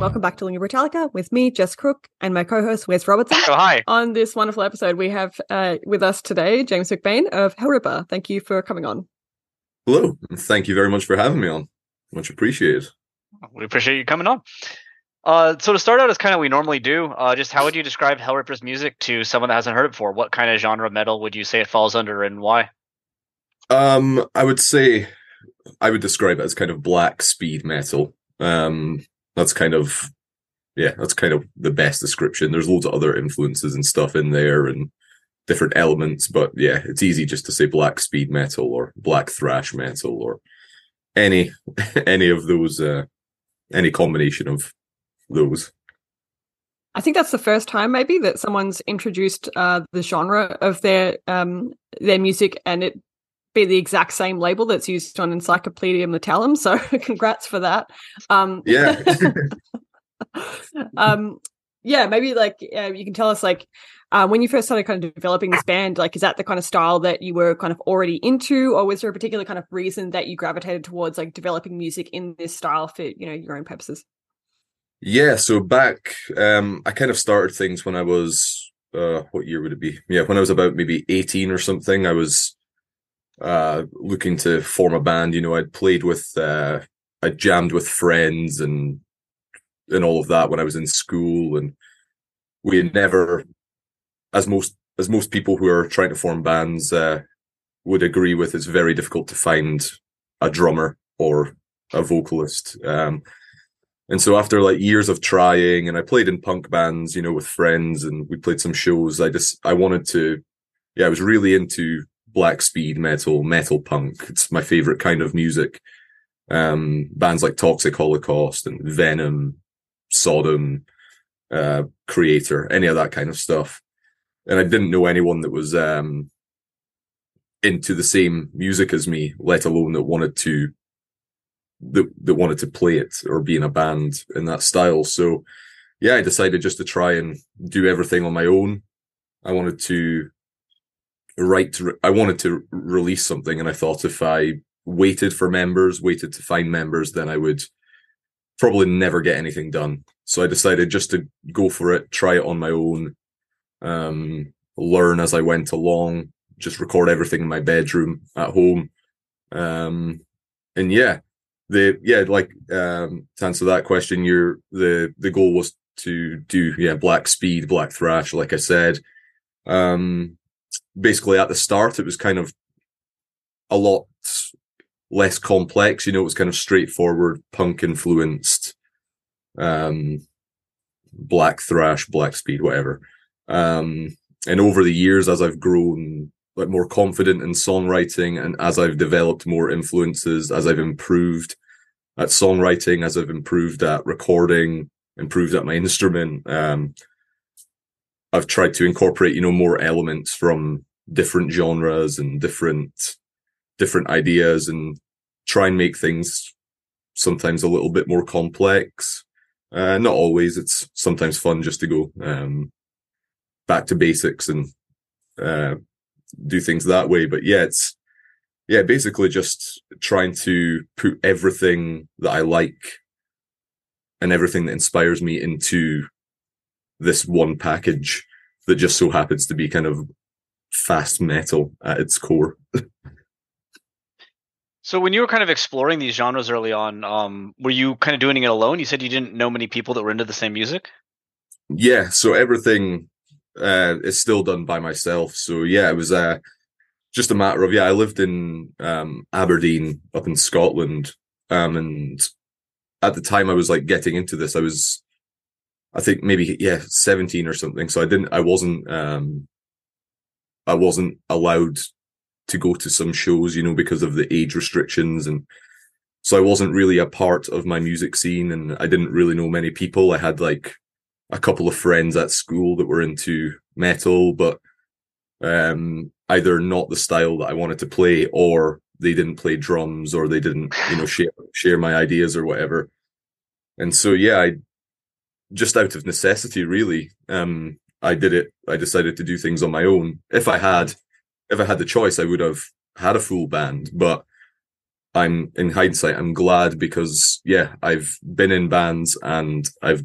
Welcome back to Lingüa Brütallica with me, Jess Crook, and my co-host Wes Robertson. Oh, hi. On this wonderful episode, we have uh, with us today James McBain of Hellripper. Thank you for coming on. Hello. Thank you very much for having me on. Much appreciated. We appreciate you coming on. Uh, so to start out, as kind of we normally do, uh, just how would you describe Hellripper's music to someone that hasn't heard it before? What kind of genre metal would you say it falls under, and why? Um, I would say I would describe it as kind of black speed metal. Um, that's kind of yeah, that's kind of the best description. There's loads of other influences and stuff in there and different elements, but yeah, it's easy just to say black speed metal or black thrash metal or any any of those uh any combination of those. I think that's the first time maybe that someone's introduced uh, the genre of their um, their music and it be the exact same label that's used on Encyclopedia Metallum. So congrats for that. Um, yeah. um, yeah, maybe like uh, you can tell us like uh, when you first started kind of developing this band, like is that the kind of style that you were kind of already into, or was there a particular kind of reason that you gravitated towards like developing music in this style for you know your own purposes? Yeah, so back um I kind of started things when I was uh what year would it be? Yeah, when I was about maybe 18 or something. I was uh, looking to form a band. You know, I'd played with, uh, I jammed with friends and and all of that when I was in school, and we never, as most as most people who are trying to form bands uh, would agree with, it's very difficult to find a drummer or a vocalist. Um, and so after like years of trying, and I played in punk bands, you know, with friends, and we played some shows. I just I wanted to, yeah, I was really into black speed metal, metal punk. It's my favorite kind of music. Um, bands like Toxic Holocaust and Venom, Sodom, uh, Kreator, any of that kind of stuff. And I didn't know anyone that was um, into the same music as me, let alone that wanted to that that wanted to play it or be in a band in that style. So yeah, I decided just to try and do everything on my own. I wanted to right to re- I wanted to release something, and I thought if I waited for members, waited to find members, then I would probably never get anything done. So I decided just to go for it, try it on my own, um, learn as I went along, just record everything in my bedroom at home, um, and yeah, the yeah, like um, to answer that question, your the the goal was to do yeah black speed, black thrash, like I said. Um, basically at the start it was kind of a lot less complex you know it was kind of straightforward punk influenced um black thrash black speed whatever. Um and over the years as i've grown like more confident in songwriting and as i've developed more influences as i've improved at songwriting as i've improved at recording improved at my instrument um I've tried to incorporate, you know, more elements from different genres and different different ideas and try and make things sometimes a little bit more complex. Uh, not always. It's sometimes fun just to go um, back to basics and uh, do things that way. But yeah, it's yeah, basically just trying to put everything that I like and everything that inspires me into this one package that just so happens to be kind of fast metal at its core. So when you were kind of exploring these genres early on, um, were you kind of doing it alone? You said you didn't know many people that were into the same music. Yeah, so everything uh, is still done by myself. So yeah, it was uh, just a matter of yeah. I lived in um, Aberdeen up in Scotland, um, and at the time I was like getting into this. I was, I think maybe yeah, seventeen or something. So I didn't. I wasn't. Um, I wasn't allowed to go to some shows, you know, because of the age restrictions and so I wasn't really a part of my music scene and I didn't really know many people. I had like a couple of friends at school that were into metal, but um, either not the style that I wanted to play or they didn't play drums or they didn't, you know, share share my ideas or whatever. And so yeah, I just out of necessity really, um, I did it. I decided to do things on my own. If I had if I had the choice, I would have had a full band, but I'm in hindsight, I'm glad because yeah, I've been in bands and I've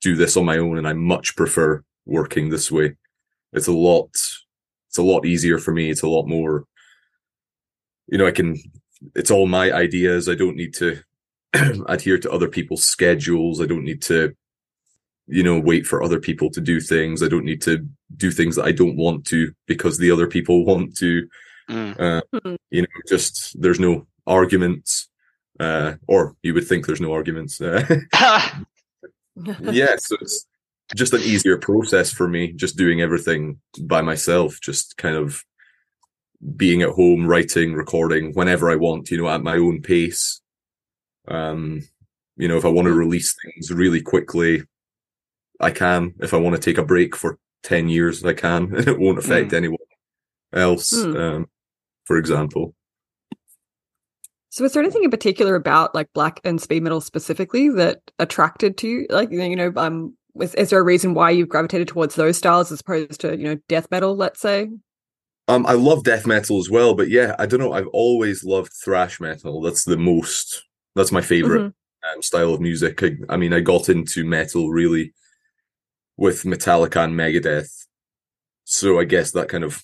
do this on my own and I much prefer working this way. It's a lot it's a lot easier for me. It's a lot more you know, I can it's all my ideas. I don't need to adhere to other people's schedules. I don't need to you know, wait for other people to do things. I don't need to do things that I don't want to because the other people want to. Mm. Uh, hmm. you know, just there's no arguments, uh, or you would think there's no arguments. Uh, yeah, so it's just an easier process for me, just doing everything by myself, just kind of being at home, writing, recording whenever I want, you know, at my own pace. Um, you know, if I want to hmm. release things really quickly, I can. If I want to take a break for 10 years, I can. And it won't affect mm. anyone else, mm. um, for example. So, is there anything in particular about like black and speed metal specifically that attracted to you? Like, you know, um, is, is there a reason why you've gravitated towards those styles as opposed to, you know, death metal, let's say? Um, I love death metal as well, but yeah, I don't know. I've always loved thrash metal. That's the most. That's my favorite mm-hmm. um, style of music. I, I mean, I got into metal really with Metallica and Megadeth. So I guess that kind of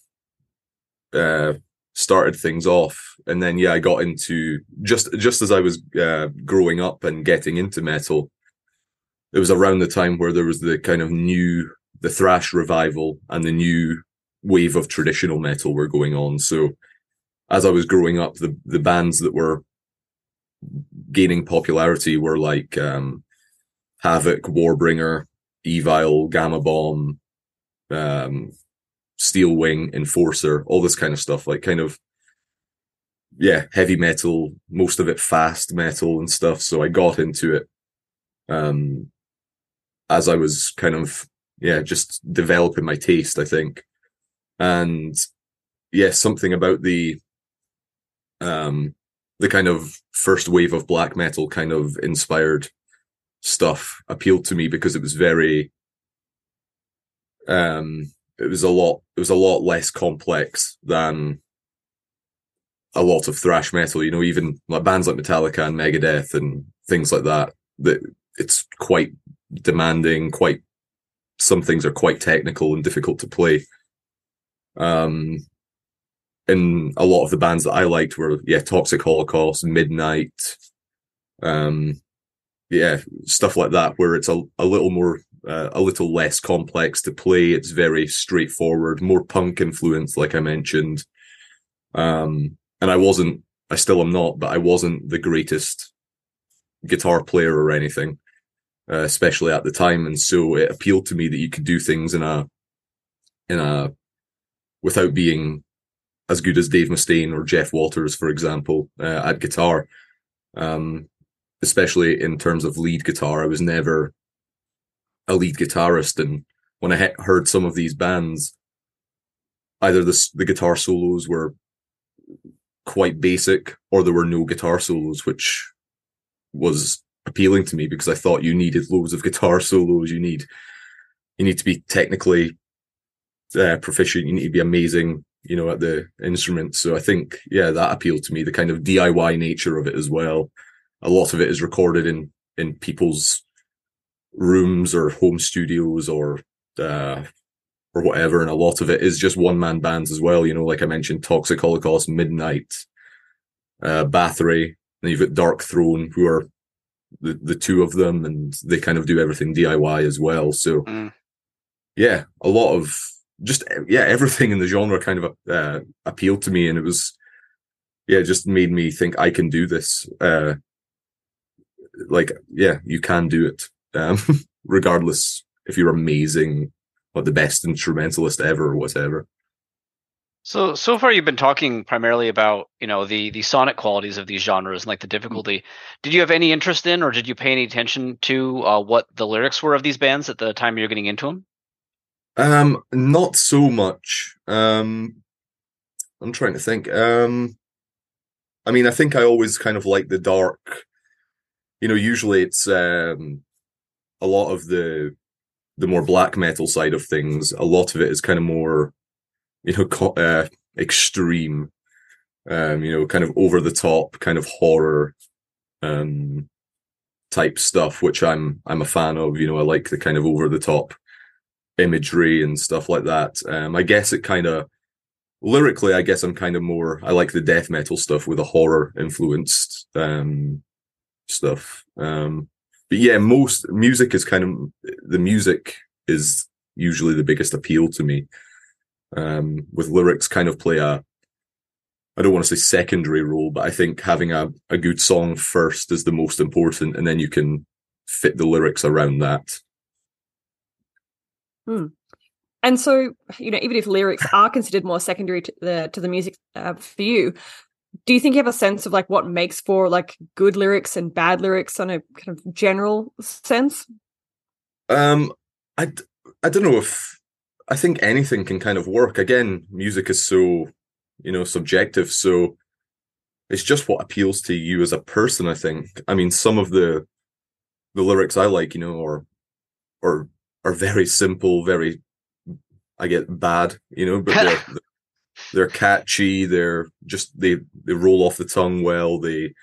uh, started things off. And then yeah, I got into just just as I was uh, growing up and getting into metal. It was around the time where there was the kind of new the thrash revival and the new wave of traditional metal were going on. So as I was growing up, the the bands that were gaining popularity were like um, Havok, Warbringer, Evile, Gama Bomb, um, Steelwing, Enforcer, all this kind of stuff, like kind of yeah, heavy metal, most of it fast metal and stuff. So I got into it um as I was kind of yeah, just developing my taste, I think. And yeah, something about the um the kind of first wave of black metal kind of inspired stuff appealed to me because it was very um it was a lot it was a lot less complex than a lot of thrash metal you know even like bands like metallica and megadeth and things like that that it's quite demanding quite some things are quite technical and difficult to play. Um and a lot of the bands that i liked were yeah toxic holocaust midnight um yeah, stuff like that, where it's a, a little more, uh, a little less complex to play. It's very straightforward, more punk influence, like I mentioned. Um, and I wasn't, I still am not, but I wasn't the greatest guitar player or anything, uh, especially at the time. And so it appealed to me that you could do things in a, in a, without being as good as Dave Mustaine or Jeff Waters, for example, uh, at guitar. Um, especially in terms of lead guitar. I was never a lead guitarist, and when I heard some of these bands, either the the guitar solos were quite basic, or there were no guitar solos, which was appealing to me because I thought you needed loads of guitar solos. You need you need to be technically uh, proficient. You need to be amazing, you know, at the instrument. So I think, yeah, that appealed to me. The kind of DIY nature of it as well a lot of it is recorded in in people's rooms or home studios or uh, or whatever, and a lot of it is just one man bands as well. You know, like I mentioned, Toxic Holocaust, Midnight, uh, Bathory, and you've got Darkthrone, who are the the two of them, and they kind of do everything DIY as well. So Mm. yeah, a lot of just yeah everything in the genre kind of uh, appealed to me, and it was yeah, it just made me think I can do this. Uh, like yeah, you can do it, um, regardless if you're amazing or the best instrumentalist ever or whatever. So so far you've been talking primarily about you know the the sonic qualities of these genres and like the difficulty. Did you have any interest in, or did you pay any attention to uh, what the lyrics were of these bands at the time you're getting into them? Um, not so much. Um, I'm trying to think. Um, I mean, I think I always kind of like the dark. You know, usually it's um, a lot of the the more black metal side of things. A lot of it is kind of more, you know, co- uh, extreme. Um, you know, kind of over the top, kind of horror, um, type stuff, which I'm I'm a fan of. You know, I like the kind of over the top imagery and stuff like that. Um, I guess it kind of lyrically, I guess I'm kind of more. I like the death metal stuff with a horror influenced um, stuff. Um, but yeah, most music is kind of the music is usually the biggest appeal to me. Um, with lyrics, kind of play a. I don't want to say secondary role, but I think having a, a good song first is the most important, and then you can fit the lyrics around that. And so, you know, even if lyrics are considered more secondary to the to the music uh, for you, do you think you have a sense of like what makes for like good lyrics and bad lyrics on a kind of general sense? Um, i i don't know if I think anything can kind of work. Again, music is so, you know, subjective. So it's just what appeals to you as a person. I think. I mean, some of the the lyrics I like, you know, or or are very simple, very I get bad, you know, but they're they're catchy. They're just they they roll off the tongue well. They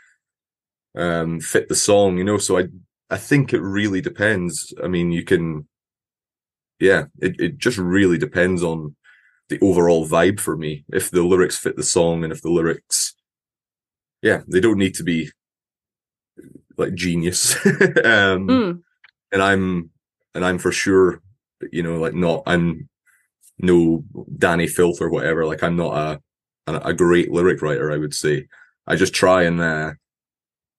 um fit the song, you know. So I I think it really depends. I mean, you can, yeah, it, it just really depends on the overall vibe for me. If the lyrics fit the song and if the lyrics, yeah, they don't need to be like genius. um, Mm. and I'm, and I'm for sure, you know, like not, I'm no Dani Filth or whatever. Like I'm not a, a, great lyric writer, I would say. I just try and uh,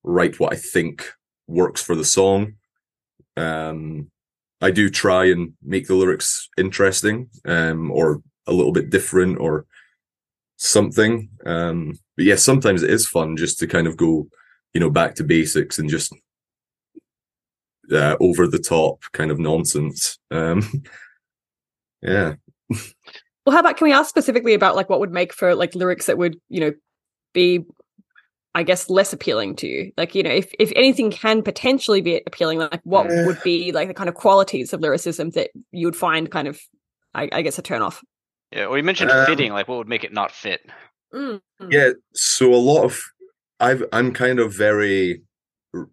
write what I think works for the song. Um, I do try and make the lyrics interesting, um, or a little bit different, or something. Um, but yeah, sometimes it is fun just to kind of go, you know, back to basics and just uh, over the top kind of nonsense. Um, yeah. Well, how about can we ask specifically about like what would make for like lyrics that would you know be, I guess, less appealing to you? Like you know, if if anything can potentially be appealing, like what Yeah. would be like the kind of qualities of lyricism that you would find kind of, I, I guess, a turn off? Yeah, well, you mentioned Um, fitting. Like, what would make it not fit? Mm. Yeah. So a lot of I've I'm kind of very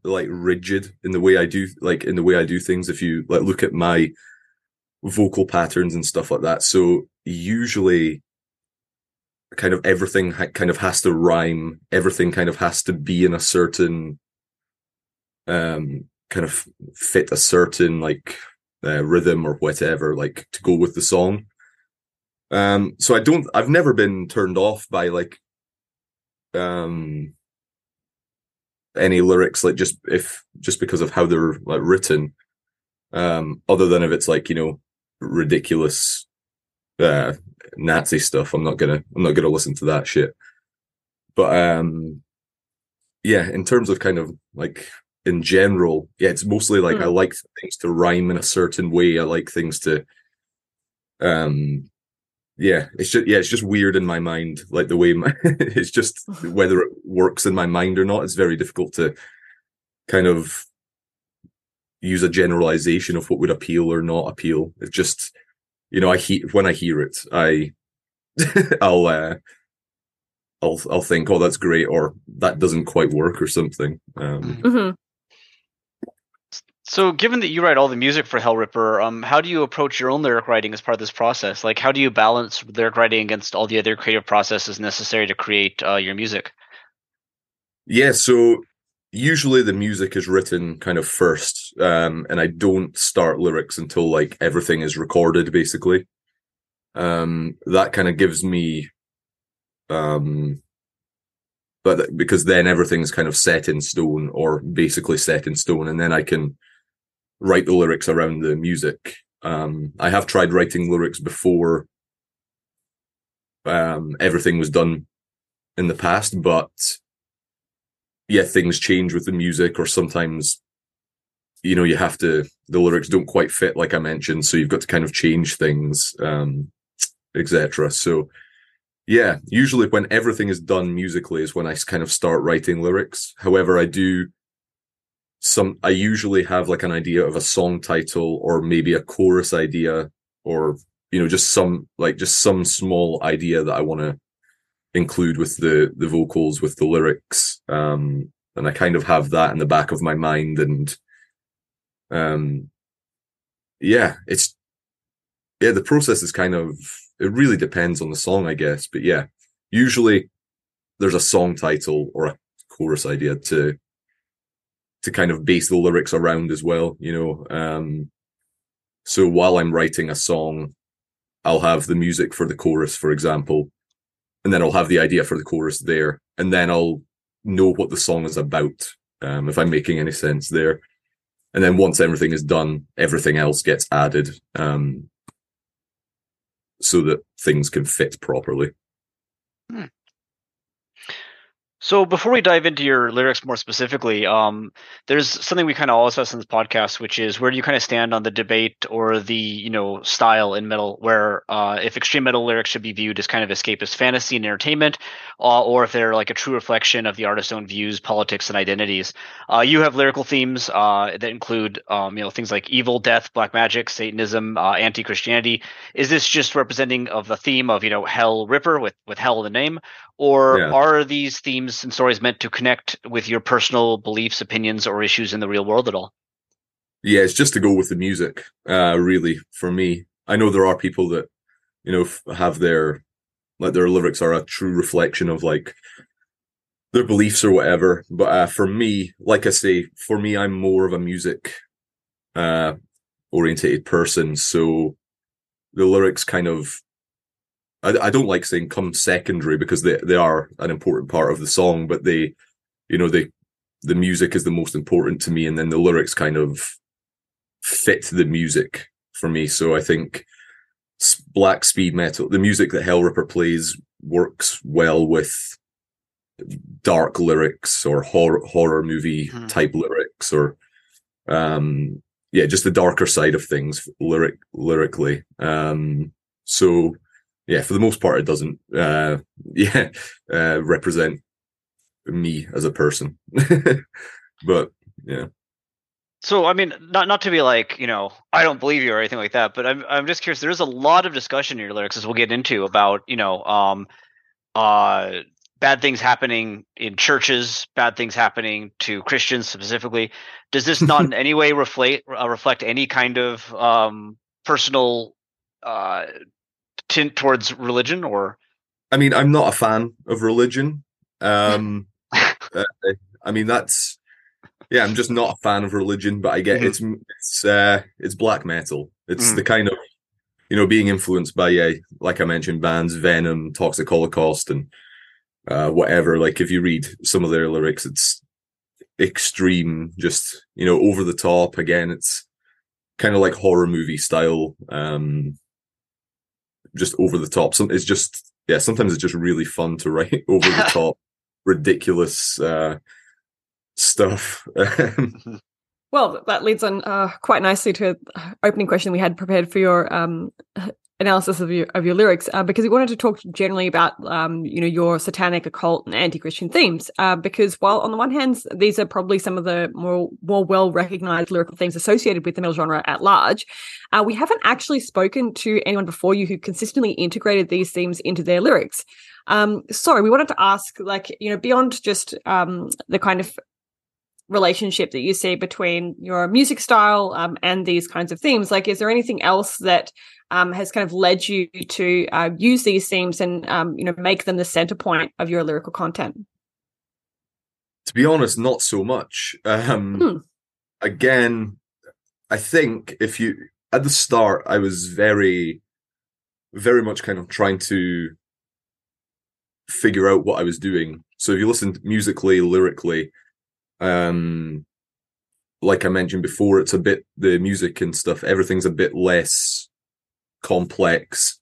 like rigid in the way I do like in the way I do things. If you like look at my vocal patterns and stuff like that, so usually kind of everything ha- kind of has to rhyme. Everything kind of has to be in a certain um kind of fit a certain like uh, rhythm or whatever like to go with the song. Um, so I don't, I've never been turned off by like, um, any lyrics, like just if, just because of how they're like written, um, other than if it's like, you know, ridiculous, uh, Nazi stuff. I'm not gonna, I'm not gonna listen to that shit. But, um, yeah, in terms of kind of like in general, yeah, it's mostly like Hmm. I like things to rhyme in a certain way. I like things to, um, yeah, it's just yeah, it's just weird in my mind, like the way my it's just whether it works in my mind or not. It's very difficult to kind of use a generalization of what would appeal or not appeal. It's just you know, I hear when I hear it, I I'll uh I'll I'll think, oh, that's great, or that doesn't quite work, or something. Um, hmm So, given that you write all the music for Hellripper, um, how do you approach your own lyric writing as part of this process? Like, how do you balance lyric writing against all the other creative processes necessary to create uh, your music? Yeah, so usually the music is written kind of first, um, and I don't start lyrics until like everything is recorded, basically. Um, that kind of gives me, um, but because then everything's kind of set in stone or basically set in stone, and then I can write the lyrics around the music. Um, I have tried writing lyrics before um, everything was done in the past, but yeah, things change with the music, or sometimes you know you have to the lyrics don't quite fit, like I mentioned, so you've got to kind of change things, um, etc. So yeah, usually when everything is done musically is when I kind of start writing lyrics. However, I do some I usually have like an idea of a song title or maybe a chorus idea or you know just some like just some small idea that I want to include with the the vocals with the lyrics um and I kind of have that in the back of my mind and um yeah it's yeah the process is kind of it really depends on the song I guess but yeah usually there's a song title or a chorus idea to to kind of base the lyrics around as well you know um so while I'm writing a song I'll have the music for the chorus for example and then I'll have the idea for the chorus there, and then I'll know what the song is about. Um, if I'm making any sense there, and then once everything is done, everything else gets added, um, so that things can fit properly. Hmm. So before we dive into your lyrics more specifically, um, there's something we kind of always ask in this podcast, which is where do you kind of stand on the debate or the you know style in metal, where uh, if extreme metal lyrics should be viewed as kind of escapist fantasy and entertainment, uh, or if they're like a true reflection of the artist's own views, politics, and identities. Uh, you have lyrical themes uh, that include um, you know things like evil, death, black magic, Satanism, uh, anti-Christianity. Is this just representing of the theme of you know Hellripper with with Hell in the name, or yeah. are these themes and stories meant to connect with your personal beliefs, opinions, or issues in the real world at all? Yeah, it's just to go with the music, uh, really, for me. I know there are people that, you know, have their, like their lyrics are a true reflection of like their beliefs or whatever. But uh, for me, like I say, for me, I'm more of a music uh, orientated person. So the lyrics kind of I, I don't like saying come secondary because they they are an important part of the song, but they, you know, they the music is the most important to me, and then the lyrics kind of fit the music for me. So I think black speed metal, the music that Hellripper plays works well with dark lyrics or horror horror movie hmm. type lyrics or um yeah just the darker side of things lyric lyrically um so yeah, for the most part, it doesn't. Uh, yeah, uh, represent me as a person. but yeah. So I mean, not not to be like you know I don't believe you or anything like that, but I'm I'm just curious. There's a lot of discussion in your lyrics, as we'll get into, about you know um uh bad things happening in churches, bad things happening to Christians specifically. Does this not in any way reflect uh, reflect any kind of um personal uh tint towards religion or? I mean i'm not a fan of religion. Um uh, i mean that's yeah i'm just not a fan of religion but i get mm-hmm. it's it's uh it's black metal. It's mm. the kind of you know being influenced by yeah like i mentioned bands venom toxic holocaust and uh whatever. Like if you read some of their lyrics it's extreme just you know over the top. Again it's kind of like horror movie style. Um just over the top. Some it's just yeah, sometimes it's just really fun to write over the top, ridiculous uh, stuff. well, that leads on uh, quite nicely to opening question we had prepared for your um, analysis of your of your lyrics uh, because we wanted to talk generally about um, you know your satanic occult and anti-christian themes uh, because while on the one hand these are probably some of the more more well recognized lyrical themes associated with the metal genre at large uh, we haven't actually spoken to anyone before you who consistently integrated these themes into their lyrics. Um, so we wanted to ask like you know beyond just um, the kind of relationship that you see between your music style um, and these kinds of themes like is there anything else that um, has kind of led you to uh, use these themes and um, you know make them the center point of your lyrical content to be honest, not so much. Um, Hmm. Again, I think if you at the start, I was very, very much kind of trying to figure out what I was doing. So if you listen musically, lyrically, um, like I mentioned before, it's a bit the music and stuff. Everything's a bit less complex.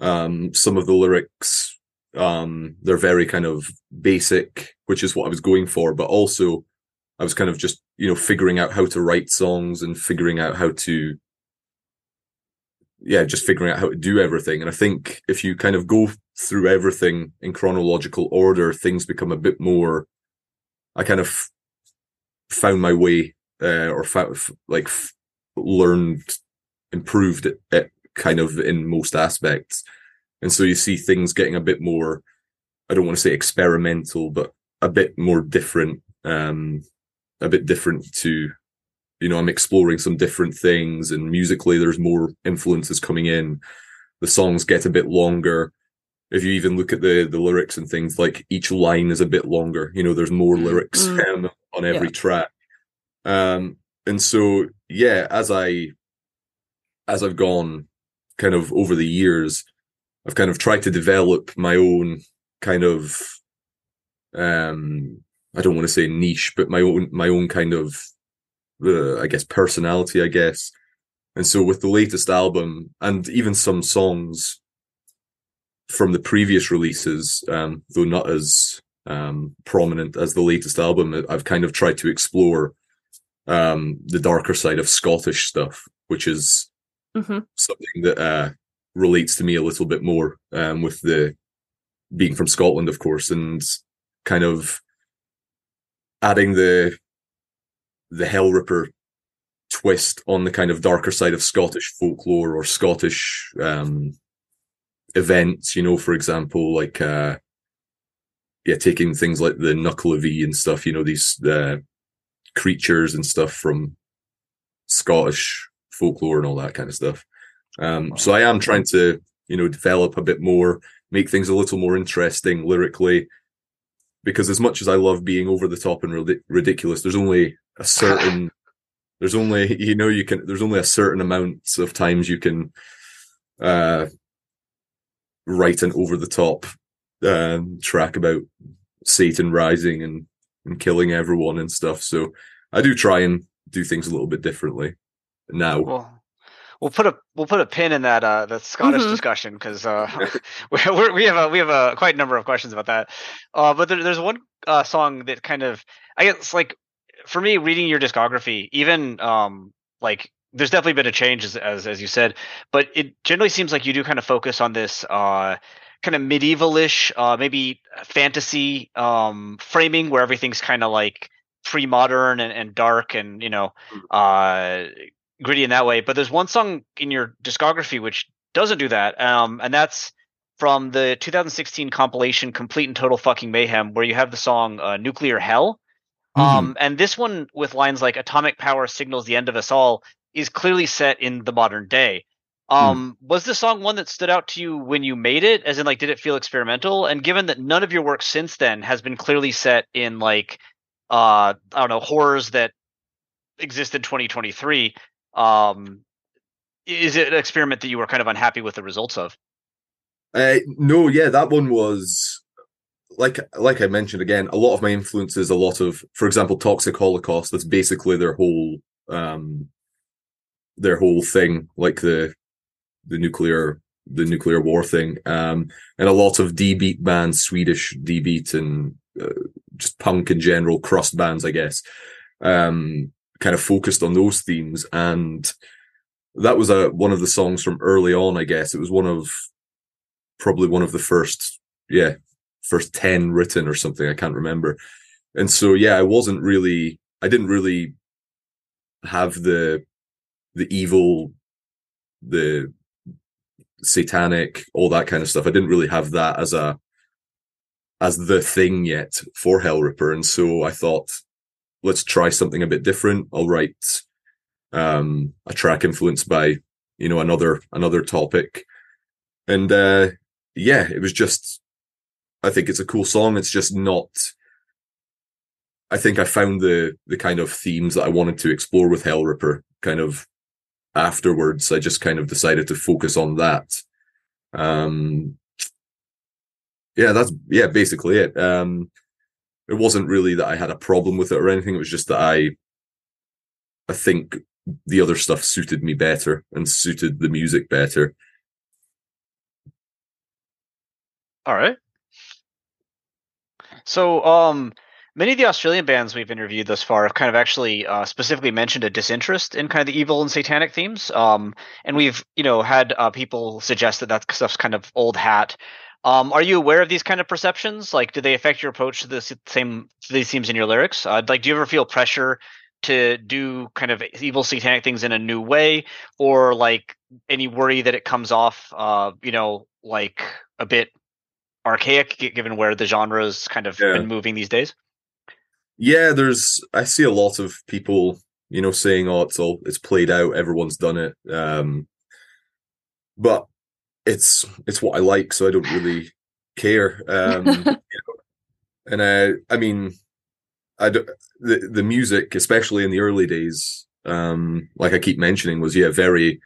Um, some of the lyrics, um, they're very kind of basic, which is what I was going for. But also, I was kind of just you know figuring out how to write songs and figuring out how to, yeah, just figuring out how to do everything. And I think if you kind of go through everything in chronological order, things become a bit more. I kind of found my way uh, or found, like learned improved it, it kind of in most aspects. And so you see things getting a bit more i don't want to say experimental but a bit more different um a bit different to you know i'm exploring some different things and musically there's more influences coming in. The songs get a bit longer. If you even look at the the lyrics and things like each line is a bit longer. You know there's more lyrics Mm. um, on every Yeah. track. Um and so yeah as i as i've gone kind of over the years i've kind of tried to develop my own kind of um i don't want to say niche but my own my own kind of uh, i guess personality i guess. And so with the latest album and even some songs from the previous releases um though not as um prominent as the latest album i've kind of tried to explore um the darker side of scottish stuff which is hmm something that uh, relates to me a little bit more um, with the being from Scotland, of course, and kind of adding the the Hellripper twist on the kind of darker side of Scottish folklore or Scottish um, events. You know, for example, like uh, yeah, taking things like the Knuckle of E and stuff. You know, these uh, creatures and stuff from Scottish folklore and all that kind of stuff. Um, so I am trying to, you know, develop a bit more, make things a little more interesting lyrically, because as much as I love being over the top and rid- ridiculous, there's only a certain, there's only, you know, you can, there's only a certain amount of times you can, uh, write an over the top, um, track about Satan rising and, and killing everyone and stuff. So I do try and do things a little bit differently now. Well, we'll put a we'll put a pin in that uh that Scottish Mhm. discussion because uh we we're, we have a we have a quite a number of questions about that. Uh, but there, there's one uh song that kind of I guess like for me reading your discography, even um like there's definitely been a change as as, as you said, but it generally seems like you do kind of focus on this uh kind of medievalish uh maybe fantasy um framing where everything's kind of like pre-modern and, and dark and you know uh gritty in that way. But there's one song in your discography which doesn't do that, um, and that's from the 2016 compilation "Complete and Total Fucking Mayhem," where you have the song uh, "Nuclear Hell." Um, and this one with lines like "Atomic power signals the end of us all" is clearly set in the modern day. Um, Was this song one that stood out to you when you made it? As in, like, did it feel experimental? And given that none of your work since then has been clearly set in like, uh, I don't know, horrors that exist in 2023, um, is it an experiment that you were kind of unhappy with the results of? Uh, no, yeah, that one was like like I mentioned again. A lot of my influences, a lot of, for example, Toxic Holocaust. That's basically their whole um their whole thing, like the the nuclear the nuclear war thing, um, and a lot of D beat bands, Swedish D beat, and uh, just punk in general, crust bands, I guess. Um, kind of focused on those themes, and that was a one of the songs from early on. I guess it was one of probably one of the first, yeah, first 10 written or something. I can't remember. And so, yeah, I wasn't really, I didn't really have the, the evil, the satanic, all that kind of stuff. I didn't really have that as a, as the thing yet for Hellripper. And so I thought, let's try something a bit different. I'll write, um, a track influenced by, you know, another, another topic. And, uh, yeah, it was just, I think it's a cool song. It's just not, I think I found the the kind of themes that I wanted to explore with Hellripper kind of afterwards. I just kind of decided to focus on that. Um, yeah, that's yeah, basically it. Um, it wasn't really that I had a problem with it or anything. It was just that I, I think the other stuff suited me better and suited the music better. All right. So, um, many of the Australian bands we've interviewed thus far have kind of actually uh, specifically mentioned a disinterest in kind of the evil and satanic themes. Um, and we've, you know, had uh, people suggest that that stuff's kind of old hat. Um, are you aware of these kind of perceptions? Like, do they affect your approach to the same to these themes in your lyrics? Uh, like, do you ever feel pressure to do kind of evil satanic things in a new way, or like any worry that it comes off, uh, you know, like a bit archaic given where the genre's kind of yeah. been moving these days? Yeah, there's I see a lot of people, you know, saying, "Oh, it's all it's played out, everyone's done it." Um, but it's it's what I like, so I don't really care. Um, you know, and I, I mean, I do, the the music, especially in the early days, um, like I keep mentioning, was yeah, very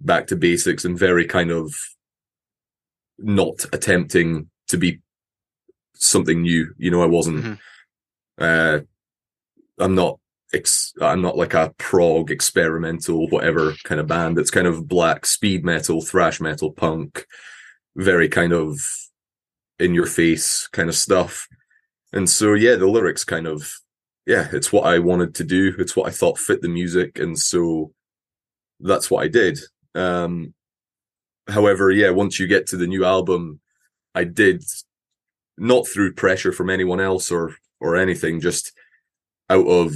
back to basics and very kind of not attempting to be something new. You know, I wasn't. Mm-hmm. Uh, I'm not. Ex- I'm not like a prog experimental whatever kind of band. It's kind of black speed metal, thrash metal, punk, very kind of in your face kind of stuff. And so yeah, the lyrics kind of yeah, it's what I wanted to do. It's what I thought fit the music, and so that's what I did. Um, however, yeah, once you get to the new album, I did not through pressure from anyone else or or anything, just out of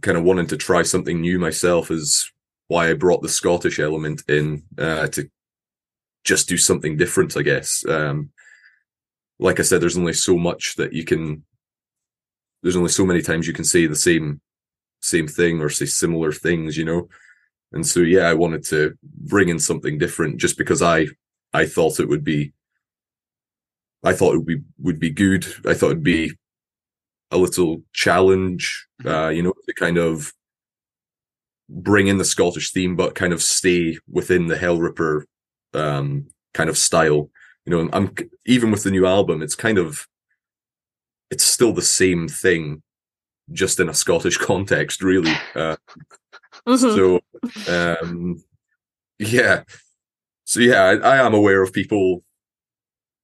kind of wanting to try something new myself is why I brought the Scottish element in uh, to just do something different, I guess. Um, like I said, there's only so much that you can. There's only so many times you can say the same same thing or say similar things, you know. And so, yeah, I wanted to bring in something different just because I, I thought it would be, I thought it would be, would be good. I thought it'd be a little challenge, mm-hmm. uh, you know, to kind of bring in the Scottish theme, but kind of stay within the Hellripper, um, kind of style. You know, I'm even with the new album, it's kind of, it's still the same thing, just in a Scottish context, really. Uh, Mm-hmm. So, um, yeah. So yeah, I, I, am aware of people,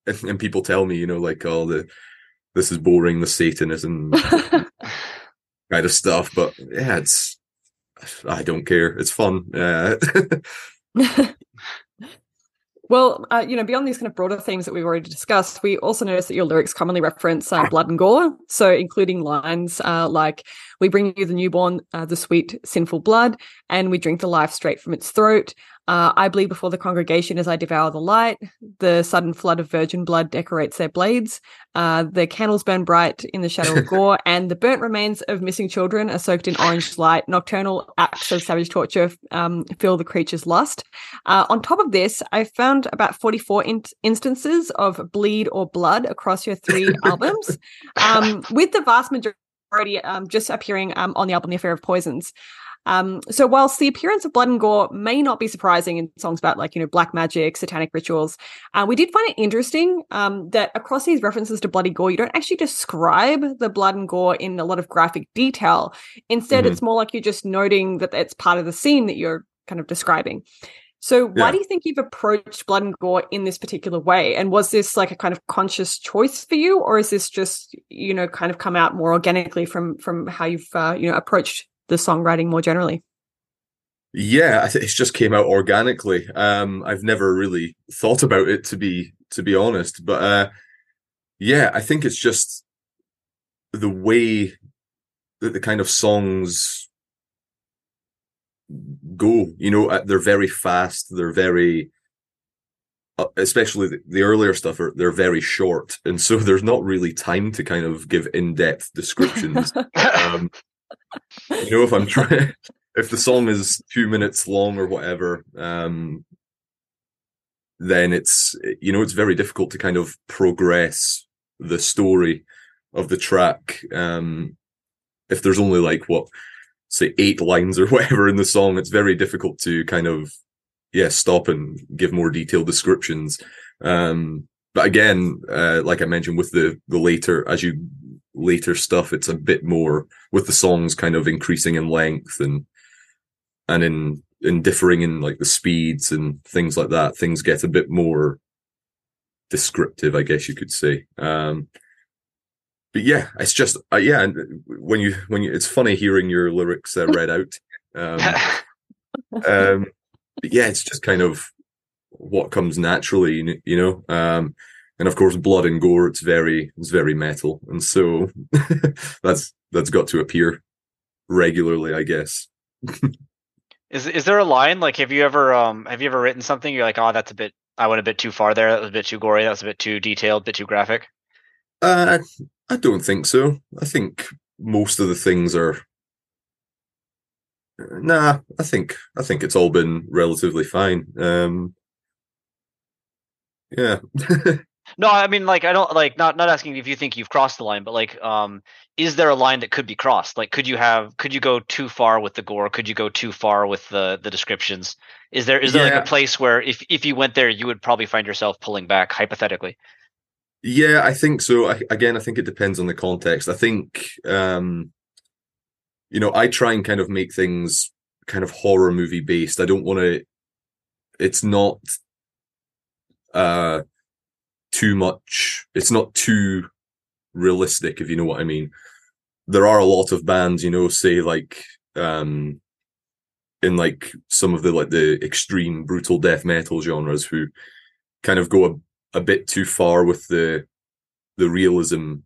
and, and, people tell me, you know, like, oh, the this is boring, the Satanism kind of stuff. But yeah, it's I don't care. It's fun. Uh, Well, uh, you know, beyond these kind of broader themes that we've already discussed, we also notice that your lyrics commonly reference uh, blood and gore. So, including lines uh, like, We bring you the newborn, uh, the sweet, sinful blood, and we drink the life straight from its throat. Uh, I bleed before the congregation as I devour the light. The sudden flood of virgin blood decorates their blades. Uh, the candles burn bright in the shadow of gore, and the burnt remains of missing children are soaked in orange light. Nocturnal acts of savage torture um, fill the creature's lust. Uh, on top of this, I found about 44 in- instances of bleed or blood across your three albums, um, with the vast majority um, just appearing um, on the album The Affair of Poisons. Um, so whilst the appearance of blood and gore may not be surprising in songs about like, you know, black magic, satanic rituals, uh, we did find it interesting um, that across these references to bloody gore, you don't actually describe the blood and gore in a lot of graphic detail. Instead, mm-hmm. it's more like you're just noting that it's part of the scene that you're kind of describing. So why yeah. do you think you've approached blood and gore in this particular way? And was this like a kind of conscious choice for you, or is this just you know kind of come out more organically from from how you've uh, you know approached the songwriting more generally? Yeah, I think it's just came out organically. Um, I've never really thought about it to be to be honest, but uh, yeah, I think it's just the way that the kind of songs go. You know, they're very fast. They're very, uh, especially the, the earlier stuff. Are they're very short, and so there's not really time to kind of give in depth descriptions. um, you know, if I'm trying, if the song is two minutes long or whatever, um, then it's you know it's very difficult to kind of progress the story of the track. Um, if there's only like what say eight lines or whatever in the song, it's very difficult to kind of yeah stop and give more detailed descriptions. Um, but again, uh, like I mentioned, with the the later as you later stuff, it's a bit more with the songs kind of increasing in length and and in in differing in like the speeds and things like that. Things get a bit more descriptive, I guess you could say. Um, but yeah, it's just uh, yeah. When you when you, it's funny hearing your lyrics uh, read out. Um, um, but yeah, it's just kind of what comes naturally, you know. Um, and of course, blood and gore. It's very it's very metal, and so that's that's got to appear regularly, I guess. is is there a line like have you ever um have you ever written something you're like oh that's a bit I went a bit too far there that was a bit too gory that was a bit too detailed a bit too graphic. Uh, I don't think so. I think most of the things are. Nah, I think I think it's all been relatively fine. Um, yeah. no, I mean, like, I don't like not not asking if you think you've crossed the line, but like, um, is there a line that could be crossed? Like, could you have could you go too far with the gore? Could you go too far with the the descriptions? Is there is there yeah. like a place where if if you went there, you would probably find yourself pulling back hypothetically? Yeah, I think so. I, again, I think it depends on the context. I think, um, you know, I try and kind of make things kind of horror movie based. I don't want to. It's not uh too much. It's not too realistic, if you know what I mean. There are a lot of bands, you know, say like um in like some of the like the extreme brutal death metal genres who kind of go a a bit too far with the the realism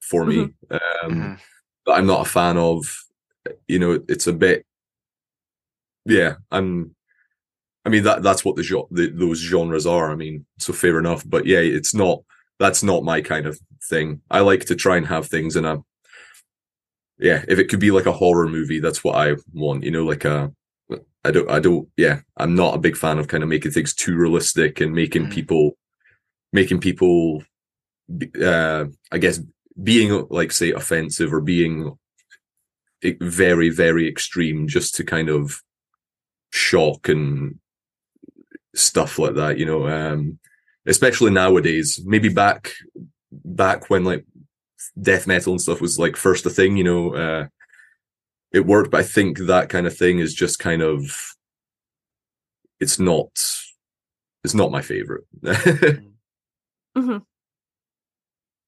for me mm-hmm. um mm-hmm. that i'm not a fan of you know it's a bit yeah i'm i mean that that's what the, the those genres are i mean so fair enough but yeah it's not that's not my kind of thing i like to try and have things in a yeah if it could be like a horror movie that's what i want you know like a I don't, I don't, yeah, I'm not a big fan of kind of making things too realistic and making mm. people, making people, uh, I guess, being like, say, offensive or being very, very extreme just to kind of shock and stuff like that, you know, um, especially nowadays, maybe back, back when like death metal and stuff was like first a thing, you know, uh, it worked, but I think that kind of thing is just kind of it's not it's not my favorite. mm-hmm.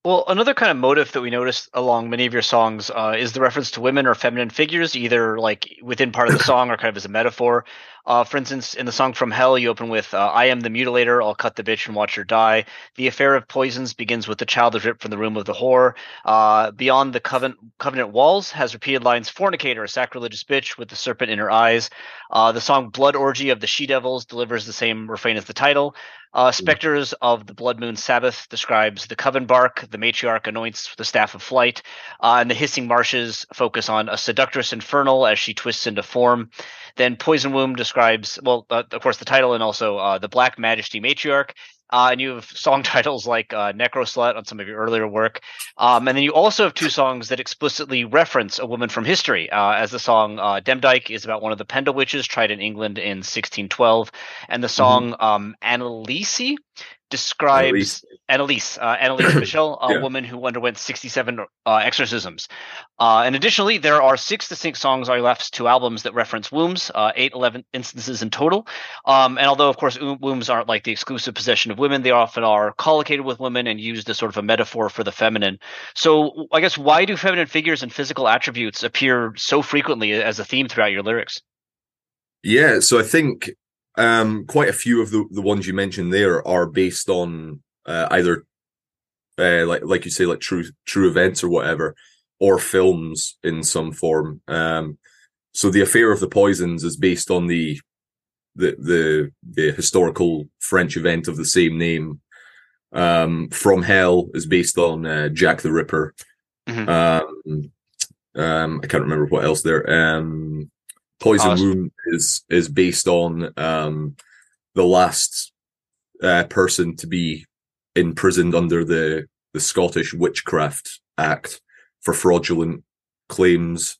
Well, another kind of motive that we notice along many of your songs uh, is the reference to women or feminine figures, either like within part of the song or kind of as a metaphor. Uh, for instance, in the song From Hell, you open with, uh, I am the mutilator, I'll cut the bitch and watch her die. The affair of poisons begins with the child is ripped from the room of the whore. Uh, Beyond the covenant, covenant walls has repeated lines, fornicator, a sacrilegious bitch with the serpent in her eyes. Uh, the song Blood Orgy of the She Devils delivers the same refrain as the title. Uh, hmm. Spectres of the Blood Moon Sabbath describes the coven bark, the matriarch anoints the staff of flight, uh, and the hissing marshes focus on a seductress infernal as she twists into form. Then Poison Womb describes, well, uh, of course, the title and also uh, the Black Majesty matriarch. Uh, and you have song titles like uh, Necro Slut on some of your earlier work. Um, and then you also have two songs that explicitly reference a woman from history, uh, as the song uh, Demdike is about one of the Pendle witches tried in England in 1612, and the mm-hmm. song mm-hmm. um, Anneliese describes Anneliese, uh, Anneliese Michel, a yeah. woman who underwent 67 uh, exorcisms. Uh, and additionally, there are six distinct songs on your left two albums that reference wombs, uh, eight, 11 instances in total. Um, and although, of course, wombs aren't like the exclusive possession of women, they often are collocated with women and used as sort of a metaphor for the feminine. So I guess why do feminine figures and physical attributes appear so frequently as a theme throughout your lyrics? Yeah, so I think um, quite a few of the, the ones you mentioned there are based on uh, either uh, like like you say like true true events or whatever, or films in some form. Um, so the affair of the poisons is based on the the the, the historical French event of the same name. Um, From Hell is based on uh, Jack the Ripper. Mm-hmm. Um, um, I can't remember what else there. Um, Poison awesome. Womb is is based on um, the last uh, person to be imprisoned under the the Scottish Witchcraft Act for fraudulent claims.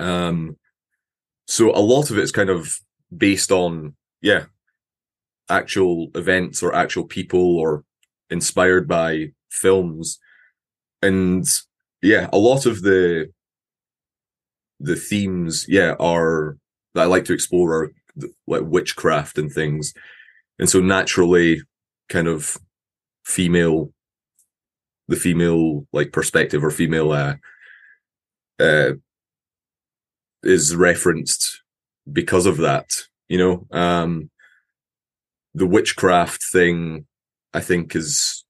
Um, so a lot of it is kind of based on, yeah, actual events or actual people or inspired by films. And yeah, a lot of the the themes, yeah, are that I like to explore are like witchcraft and things. And so naturally kind of female the female like perspective or female uh uh is referenced because of that you know um the witchcraft thing i think is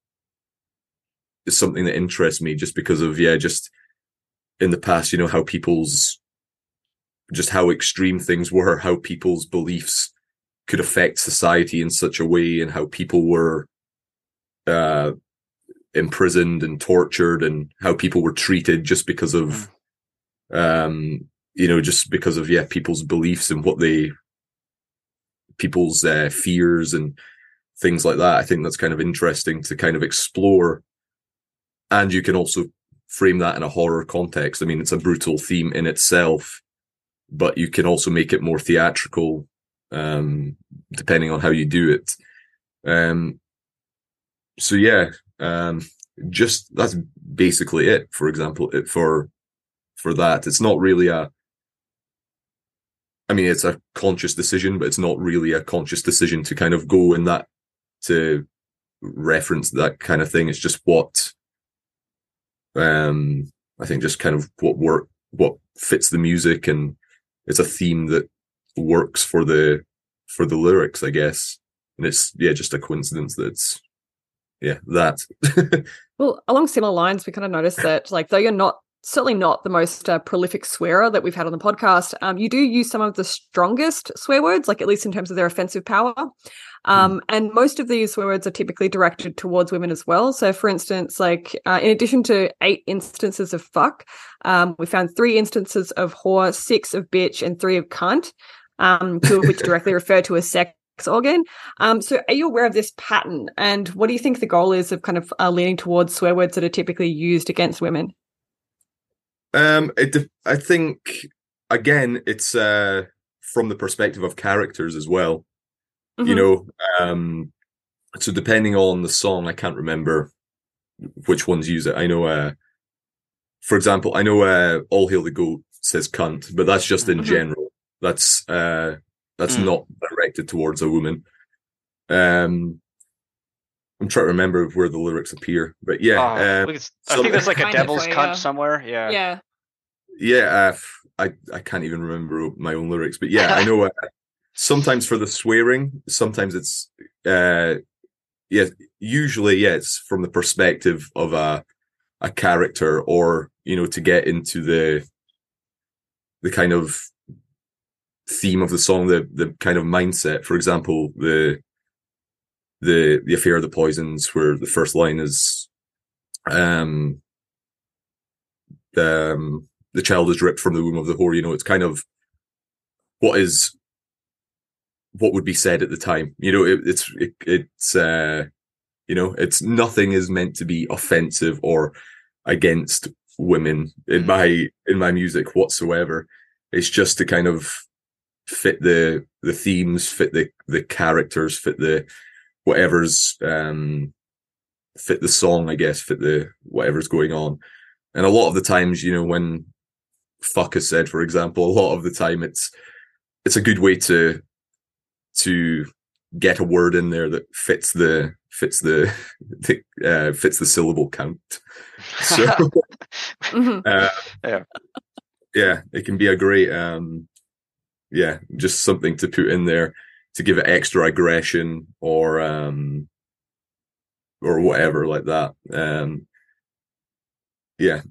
is something that interests me just because of yeah just in the past you know how people's just how extreme things were how people's beliefs could affect society in such a way and how people were uh imprisoned and tortured and how people were treated just because of mm. um you know just because of yeah people's beliefs and what they people's uh, fears and things like that. I think that's kind of interesting to kind of explore. And you can also frame that in a horror context. I mean it's a brutal theme in itself but you can also make it more theatrical um depending on how you do it um so yeah um, just that's basically it. For example, it, for for that, it's not really a. I mean, it's a conscious decision, but it's not really a conscious decision to kind of go in that to reference that kind of thing. It's just what, um, I think, just kind of what work, what fits the music, and it's a theme that works for the for the lyrics, I guess. And it's yeah, just a coincidence that it's yeah, that. well, along similar lines, we kind of noticed that, like, though you're not certainly not the most uh, prolific swearer that we've had on the podcast, um, you do use some of the strongest swear words, like at least in terms of their offensive power. Um, mm. And most of these swear words are typically directed towards women as well. So, for instance, like uh, in addition to eight instances of fuck, um, we found three instances of whore, six of bitch, and three of cunt. Um, two of which directly refer to a sex organ. Um, so, are you aware of this pattern? And what do you think the goal is of kind of uh, leaning towards swear words that are typically used against women? Um, it, I think again, it's uh, from the perspective of characters as well. Mm-hmm. You know, um, so depending on the song, I can't remember which ones use it. I know, uh, for example, I know uh, "All Hail the Goat" says "cunt," but that's just in mm-hmm. general. That's uh, that's mm. not directed towards a woman. Um, I'm trying to remember where the lyrics appear, but yeah, oh, um, I think there's like a devil's cunt yeah. somewhere. Yeah, yeah, yeah. Uh, I I can't even remember my own lyrics, but yeah, I know. Uh, sometimes for the swearing, sometimes it's uh, yeah. Usually, yeah, it's from the perspective of a a character, or you know, to get into the the kind of theme of the song, the the kind of mindset. For example, the the the affair of the poisons, where the first line is, um, um, the child is ripped from the womb of the whore. You know, it's kind of what is what would be said at the time. You know, it, it's it, it's uh, you know, it's nothing is meant to be offensive or against women in mm. my in my music whatsoever. It's just to kind of fit the the themes, fit the the characters, fit the whatever's um fit the song, I guess, fit the whatever's going on. And a lot of the times, you know, when fuck is said, for example, a lot of the time it's it's a good way to to get a word in there that fits the fits the, the uh, fits the syllable count. So mm-hmm. uh, yeah. yeah, it can be a great um yeah, just something to put in there to give it extra aggression or um or whatever like that. Um yeah.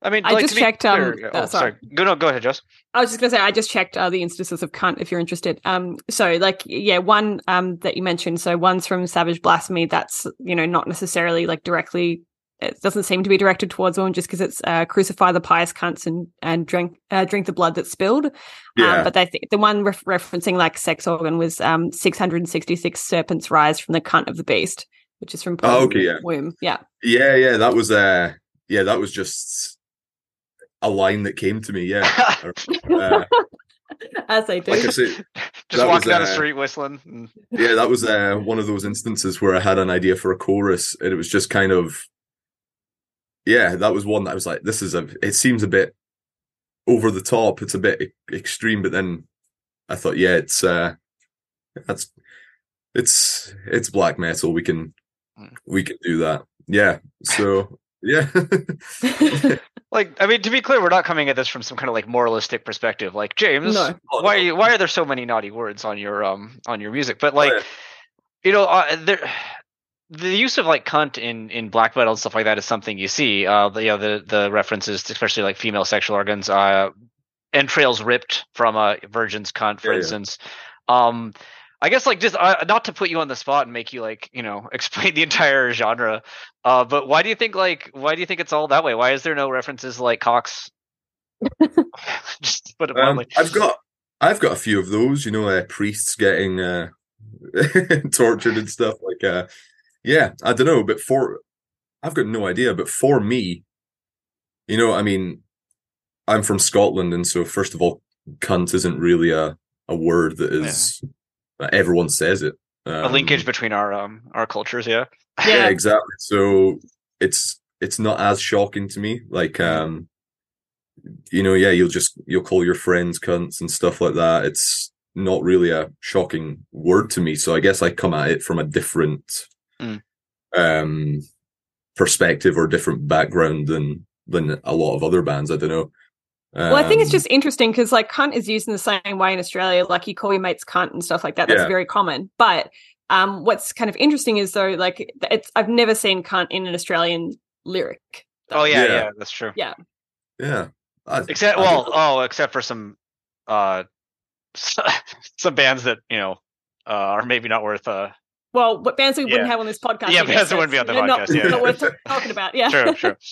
I mean, I like, just checked. Um, oh, uh, sorry. sorry. Go no, go ahead, Joss. I was just gonna say I just checked uh, the instances of cunt if you're interested. Um, so like yeah, one um that you mentioned. So one's from Savage Blasphemy. That's you know not necessarily like directly it doesn't seem to be directed towards women just because it's uh, crucify the pious cunts and and drink uh, drink the blood that's spilled. Um, yeah. Um, but they th- the one re- referencing like sex organ was um, 666 serpents rise from the cunt of the beast. which is from Oh, okay, yeah. Womb. Yeah. Yeah, yeah, that was uh yeah, that was just a line that came to me, yeah. Uh, As they do. like I say, Just That walking was, down the uh, street whistling. yeah, that was uh, one of those instances where I had an idea for a chorus, and it was just kind of, yeah, that was one that I was like, this is a, it seems a bit over the top, it's a bit extreme, but then I thought, yeah, it's, uh, that's, it's, it's black metal. We can, Mm. we can do that. Yeah. So yeah, Like, I mean, to be clear, we're not coming at this from some kind of like moralistic perspective. Like, James, No. why are you, why are there so many naughty words on your um on your music? But like, yeah. you know, uh, there the use of like cunt in in black metal and stuff like that is something you see. Uh, the, you know, the the references, especially like female sexual organs, uh, entrails ripped from a virgin's cunt, for Yeah, yeah. instance. Um, I guess like just uh, not to put you on the spot and make you like you know explain the entire genre. Uh, but why do you think like why do you think it's all that way? Why is there no references like cocks? just put it Um, bluntly. I've got I've got a few of those, you know, uh, priests getting uh, tortured and stuff like uh yeah, I don't know, but for I've got no idea, but for me, you know, I mean, I'm from Scotland and so first of all, cunt isn't really a a word that is that everyone says it. a Um, linkage between our um our cultures, yeah. yeah, Yeah. exactly. So it's it's not as shocking to me. Like um you know, yeah, you'll just you'll call your friends cunts and stuff like that. It's not really a shocking word to me. So I guess I come at it from a different Mm. um perspective or different background than than a lot of other bands. I don't know. Well, I think it's Um, just interesting because like cunt is used in the same way in Australia. Like you call your mates cunt and stuff like that. That's Yeah. very common. But um, what's kind of interesting is though, like it's I've never seen cunt in an Australian lyric. Oh yeah, Yeah. yeah, that's true. yeah. I- Except I well, don't- oh, except for some uh some bands that, you know, uh, are maybe not worth uh Well, what bands we wouldn't have on this podcast? Yeah, I guess, bands that wouldn't be on it's the not- podcast, yeah. not worth talking about. Yeah, true, true.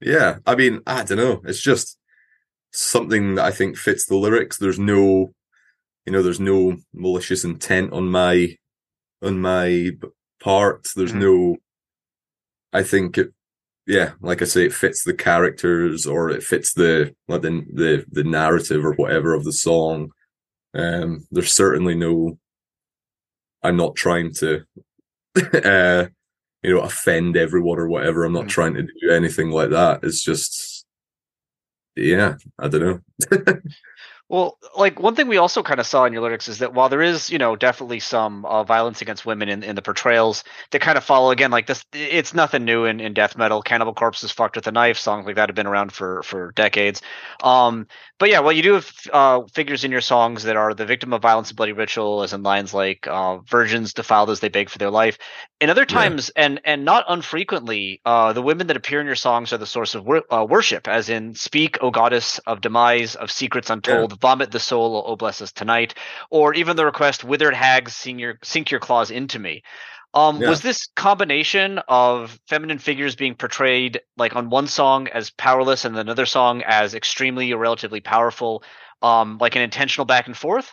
Yeah, I mean, I don't know. It's just something that I think fits the lyrics. There's no, you know, there's no malicious intent on my on my part. There's Mhm. no. I think it, yeah, like I say, it fits the characters or it fits the like the the the narrative or whatever of the song. Um, there's certainly no. I'm not trying to, uh, you know, offend everyone or whatever. I'm not Mhm. trying to do anything like that. It's just, yeah, I don't know. Well, like one thing we also kind of saw in your lyrics is that while there is, you know, definitely some uh, violence against women in, in the portrayals that kind of follow again, like this, it's nothing new in, in death metal. Cannibal Corpse is fucked with a knife. Songs like that have been around for for decades. Um, but yeah, well, you do have uh, figures in your songs that are the victim of violence and bloody ritual, as in lines like uh, "virgins defiled as they beg for their life." And other Yeah. times, and and not unfrequently, uh, the women that appear in your songs are the source of wor- uh, worship, as in "Speak, O goddess of demise, of secrets untold, vomit the soul, O bless us tonight," or even the request "Withered hags, sing your sink your claws into me." Um, Yeah. Was this combination of feminine figures being portrayed like on one song as powerless and another song as extremely or relatively powerful, um, like an intentional back and forth?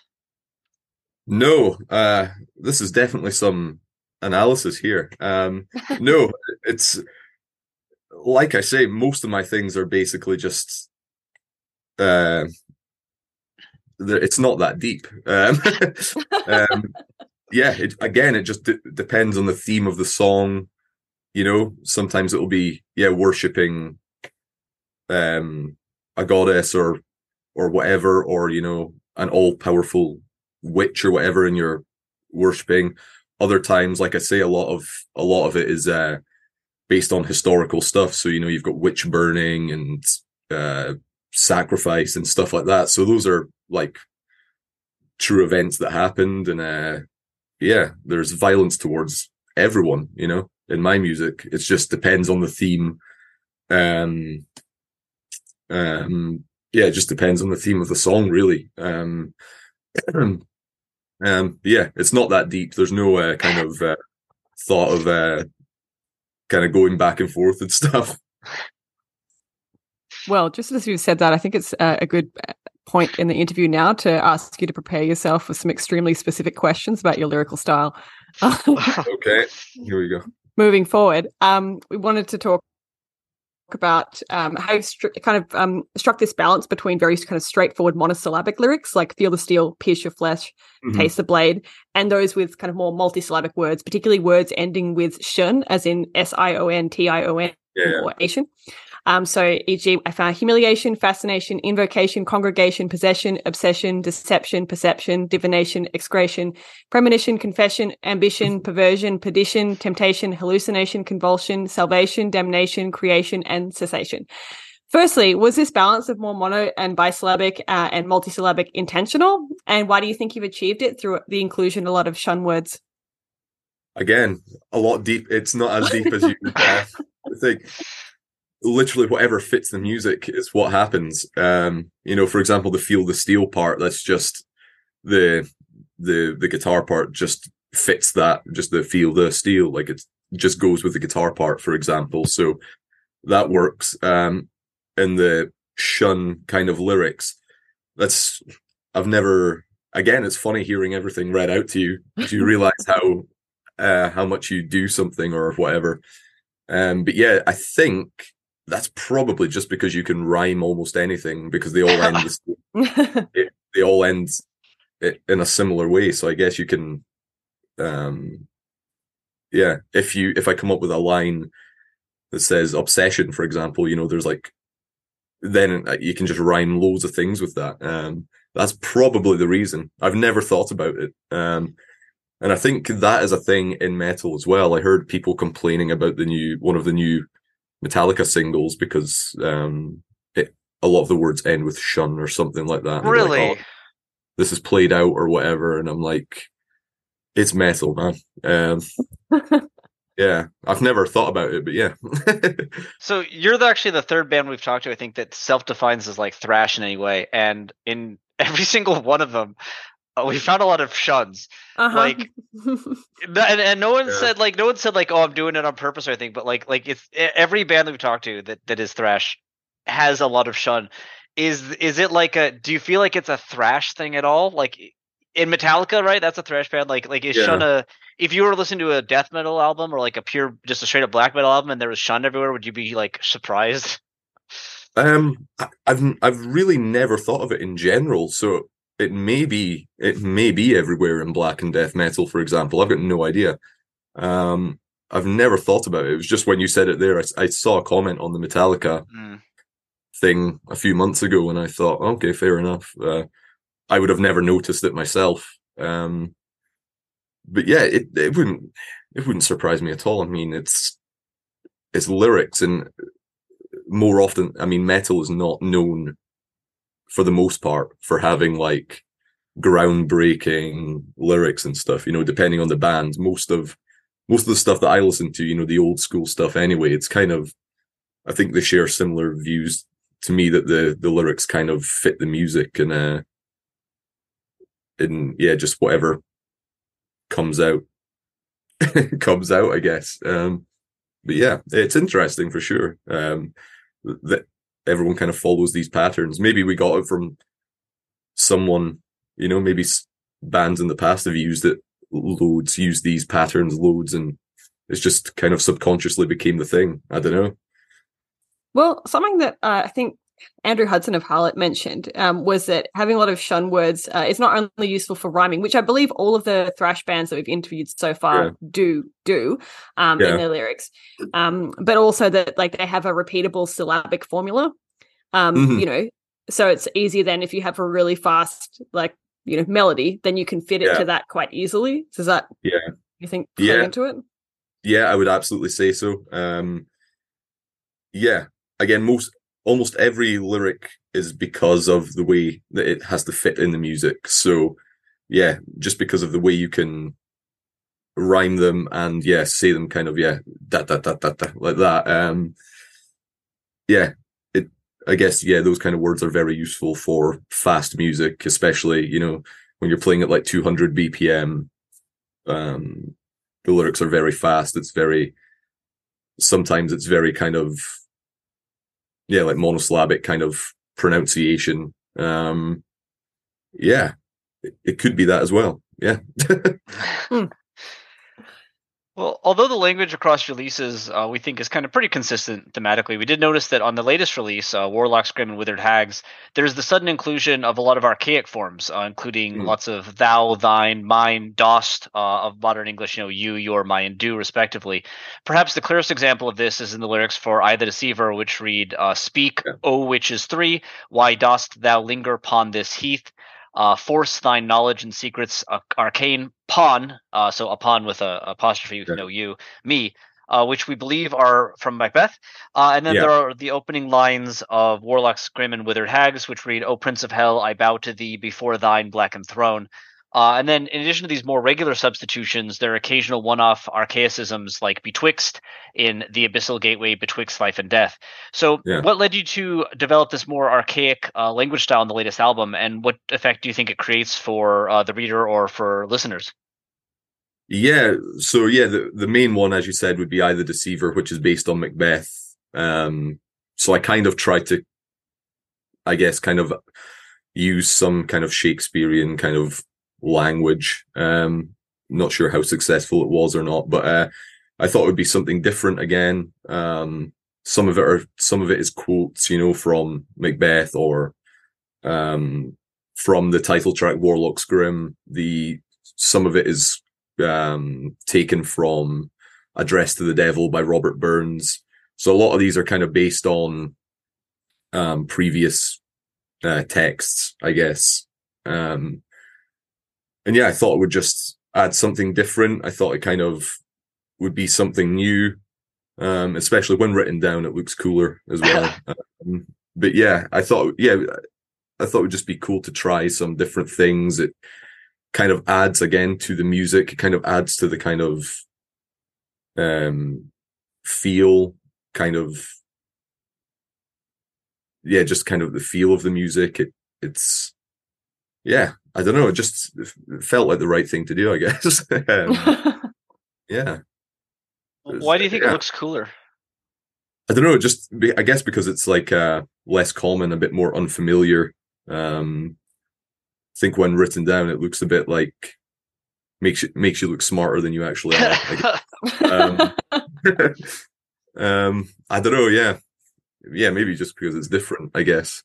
No, uh, this is definitely some analysis here. Um, no, it's like I say, most of my things are basically just, uh, it's not that deep. Um, um, yeah, it, again, it just d- depends on the theme of the song. You know, sometimes it'll be yeah, worshiping um a goddess or or whatever, or you know, an all powerful witch or whatever, and you're worshiping. Other times, like I say, a lot of a lot of it is uh based on historical stuff. So you know, you've got witch burning and uh sacrifice and stuff like that. So those are like true events that happened and uh yeah, there's violence towards everyone, you know, in my music. It just depends on the theme. Um um yeah, it just depends on the theme of the song really. Um um yeah, it's not that deep. There's no uh, kind of uh, thought of uh kind of going back and forth and stuff. Well, just as you said that, I think it's uh, a good point in the interview now to ask you to prepare yourself for some extremely specific questions about your lyrical style. okay, here we go. Moving forward, um, we wanted to talk about um, how you've stri- kind of um, struck this balance between very kind of straightforward monosyllabic lyrics like feel the steel, pierce your flesh, Mhm. taste the blade, and those with kind of more multisyllabic words, particularly words ending with shun, as in S I O N T I O N Yeah, or Asian. Um, so, e.g., I found humiliation, fascination, invocation, congregation, possession, obsession, deception, perception, divination, excretion, premonition, confession, ambition, perversion, perdition, temptation, hallucination, convulsion, salvation, damnation, creation, and cessation. Firstly, was this balance of more mono and bisyllabic uh, and multisyllabic intentional? And why do you think you've achieved it through the inclusion of a lot of shun words? Again, a lot deep. It's not as deep as you uh, think. Literally, whatever fits the music is what happens. Um, you know, for example, the feel the steel part. That's just the the the guitar part just fits that. Just the feel the steel, like it just goes with the guitar part, for example. So that works. Um, and the shun kind of lyrics. That's I've never. Again, it's funny hearing everything read out to you. Do you realize how uh, how much you do something or whatever. Um, but yeah, I think that's probably just because you can rhyme almost anything because they all end the s- they all end in a similar way. So I guess you can, um, yeah. If you if I come up with a line that says obsession, for example, you know, there's like then uh, you can just rhyme loads of things with that. Um, that's probably the reason. I've never thought about it. Um, and I think that is a thing in metal as well. I heard people complaining about the new one of the new Metallica singles because um, it, a lot of the words end with shun or something like that. And they're like, Really? "Oh, this is played out or whatever, and I'm like, it's metal, man. Um, yeah, I've never thought about it, but yeah, So you're the, actually the third band we've talked to, I think, that self-defines as like thrash in any way, and in every single one of them, uh, we found a lot of shuns. Uh-huh. Like- And, and no one Yeah. said like no one said like oh I'm doing it on purpose or anything, but like like it's every band that we've talked to that that is thrash has a lot of shun. Is is it like a? Do you feel like it's a thrash thing at all? Like in Metallica, right? That's a thrash band. Like like is Yeah. shun a? If you were listening to a death metal album or like a pure just a straight up black metal album and there was shun everywhere, would you be like surprised? Um, I- I've I've really never thought of it in general. So it may be it may be everywhere in black and death metal, for example. I've got no idea. Um, I've never thought about it. It was just when you said it there, I, I saw a comment on the Metallica Mm. thing a few months ago, and I thought, okay, fair enough. Uh, I would have never noticed it myself. Um, but yeah, it it wouldn't it wouldn't surprise me at all. I mean, it's it's lyrics, and more often, I mean, metal is not known for the most part for having like groundbreaking lyrics and stuff. You know, depending on the band, most of most of the stuff that I listen to, you know, the old school stuff anyway, it's kind of I think they share similar views to me that the the lyrics kind of fit the music and uh and yeah, just whatever comes out comes out, I guess. Um but yeah, it's interesting for sure. Um that everyone kind of follows these patterns. Maybe we got it from someone, you know, maybe bands in the past have used it loads, used these patterns loads, and it's just kind of subconsciously became the thing. I don't know. Well, something that uh, I think Andrew Hudson of Harlott mentioned um, was that having a lot of shun words uh, is not only useful for rhyming, which I believe all of the thrash bands that we've interviewed so far Yeah. do do um, Yeah. in their lyrics, um, but also that like they have a repeatable syllabic formula. Um, Mhm. You know, so it's easier than if you have a really fast like you know melody, then you can fit it Yeah. to that quite easily. Does that Yeah. you think play Yeah. into it? Yeah, I would absolutely say so. Um, yeah, again, most almost every lyric is because of the way that it has to fit in the music. So, yeah, just because of the way you can rhyme them and yeah, say them kind of yeah, da da da da da like that. Um, yeah, it. I guess yeah, those kind of words are very useful for fast music, especially you know when you're playing at like 200 BPM. Um, the lyrics are very fast. It's very sometimes it's very kind of yeah, like monosyllabic kind of pronunciation. Um, yeah, it, it could be that as well. Yeah. Well, although the language across releases uh, we think is kind of pretty consistent thematically, we did notice that on the latest release, uh, Warlocks, Grim, and Withered Hags, there's the sudden inclusion of a lot of archaic forms, uh, including mm. lots of thou, thine, mine, dost uh, of modern English, you know, you, your, my, and do, respectively. Perhaps the clearest example of this is in the lyrics for I the Deceiver, which read, uh, Speak, yeah. O witches three, why dost thou linger upon this heath? Uh, force thine knowledge and secrets uh, arcane pawn uh, so pawn with a apostrophe with yeah. no you me uh, which we believe are from macbeth uh, and then yeah. there are the opening lines of warlocks grim and withered hags which read o prince of hell i bow to thee before thine blackened throne uh, and then, in addition to these more regular substitutions, there are occasional one off archaicisms like betwixt in the abyssal gateway betwixt life and death. So, yeah. what led you to develop this more archaic uh, language style in the latest album, and what effect do you think it creates for uh, the reader or for listeners? Yeah, so yeah, the, the main one, as you said, would be I the Deceiver, which is based on Macbeth. Um, so I kind of tried to, I guess, kind of use some kind of Shakespearean kind of language. Um, not sure how successful it was or not, but uh, I thought it would be something different again. Um, some of it are some of it is quotes, you know, from Macbeth or um, from the title track Warlock's Grim. The some of it is um, taken from Address to the Devil by Robert Burns. So a lot of these are kind of based on um, previous uh, texts, I guess. Um, and yeah, I thought it would just add something different. I thought it kind of would be something new, um, especially when written down. It looks cooler as well. um, but yeah, I thought yeah, I thought it would just be cool to try some different things. It kind of adds again to the music. It kind of adds to the kind of um feel, kind of yeah, just kind of the feel of the music. It it's yeah, I don't know. It just felt like the right thing to do, I guess. um, yeah. Why do you think yeah. it looks cooler? I don't know. Just I guess because it's like uh, less common, a bit more unfamiliar. Um, I think when written down, it looks a bit like makes you makes you look smarter than you actually are. um, um, I don't know. Yeah, yeah. Maybe just because it's different. I guess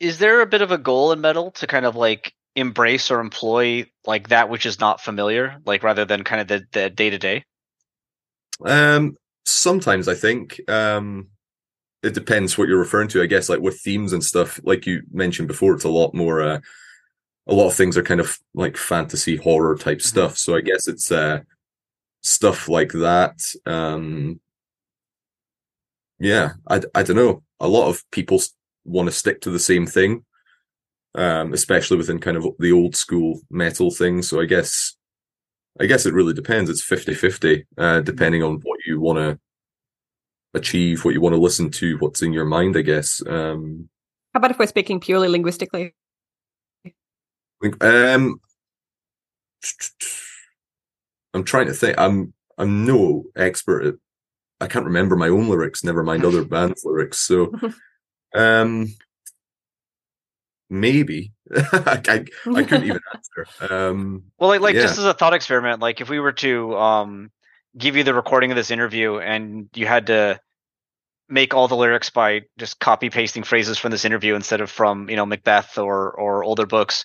is there a bit of a goal in metal to kind of like embrace or employ like that which is not familiar, like rather than kind of the the day to day? Um, sometimes I think um, it depends what you're referring to. I guess like with themes and stuff, like you mentioned before, it's a lot more. Uh, a lot of things are kind of like fantasy horror type mm-hmm. stuff. So I guess it's uh, stuff like that. Um, yeah, I I don't know. A lot of people want to stick to the same thing, um, especially within kind of the old school metal thing. So I guess, I guess it really depends. It's 50 50, uh, depending on what you want to achieve, what you want to listen to, what's in your mind, I guess. Um, How about if we're speaking purely linguistically? Um, I'm trying to think. I'm I'm no expert at. I can't remember my own lyrics. Never mind other bands' lyrics. So Um, maybe I, I, I couldn't even answer. Um, well, like, like yeah. just as a thought experiment, like if we were to um give you the recording of this interview and you had to make all the lyrics by just copy pasting phrases from this interview instead of from you know Macbeth or or older books,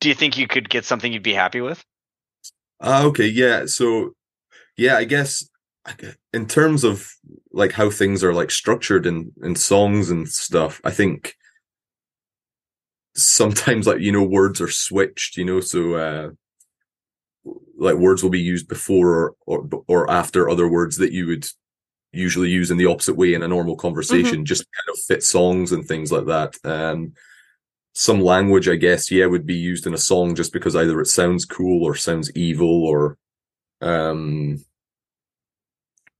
do you think you could get something you'd be happy with? Uh, okay, yeah. So yeah, I guess in terms of like how things are like structured in in songs and stuff i think sometimes like you know words are switched you know so uh like words will be used before or or, or after other words that you would usually use in the opposite way in a normal conversation mm-hmm. just kind of fit songs and things like that um some language i guess yeah would be used in a song just because either it sounds cool or sounds evil or um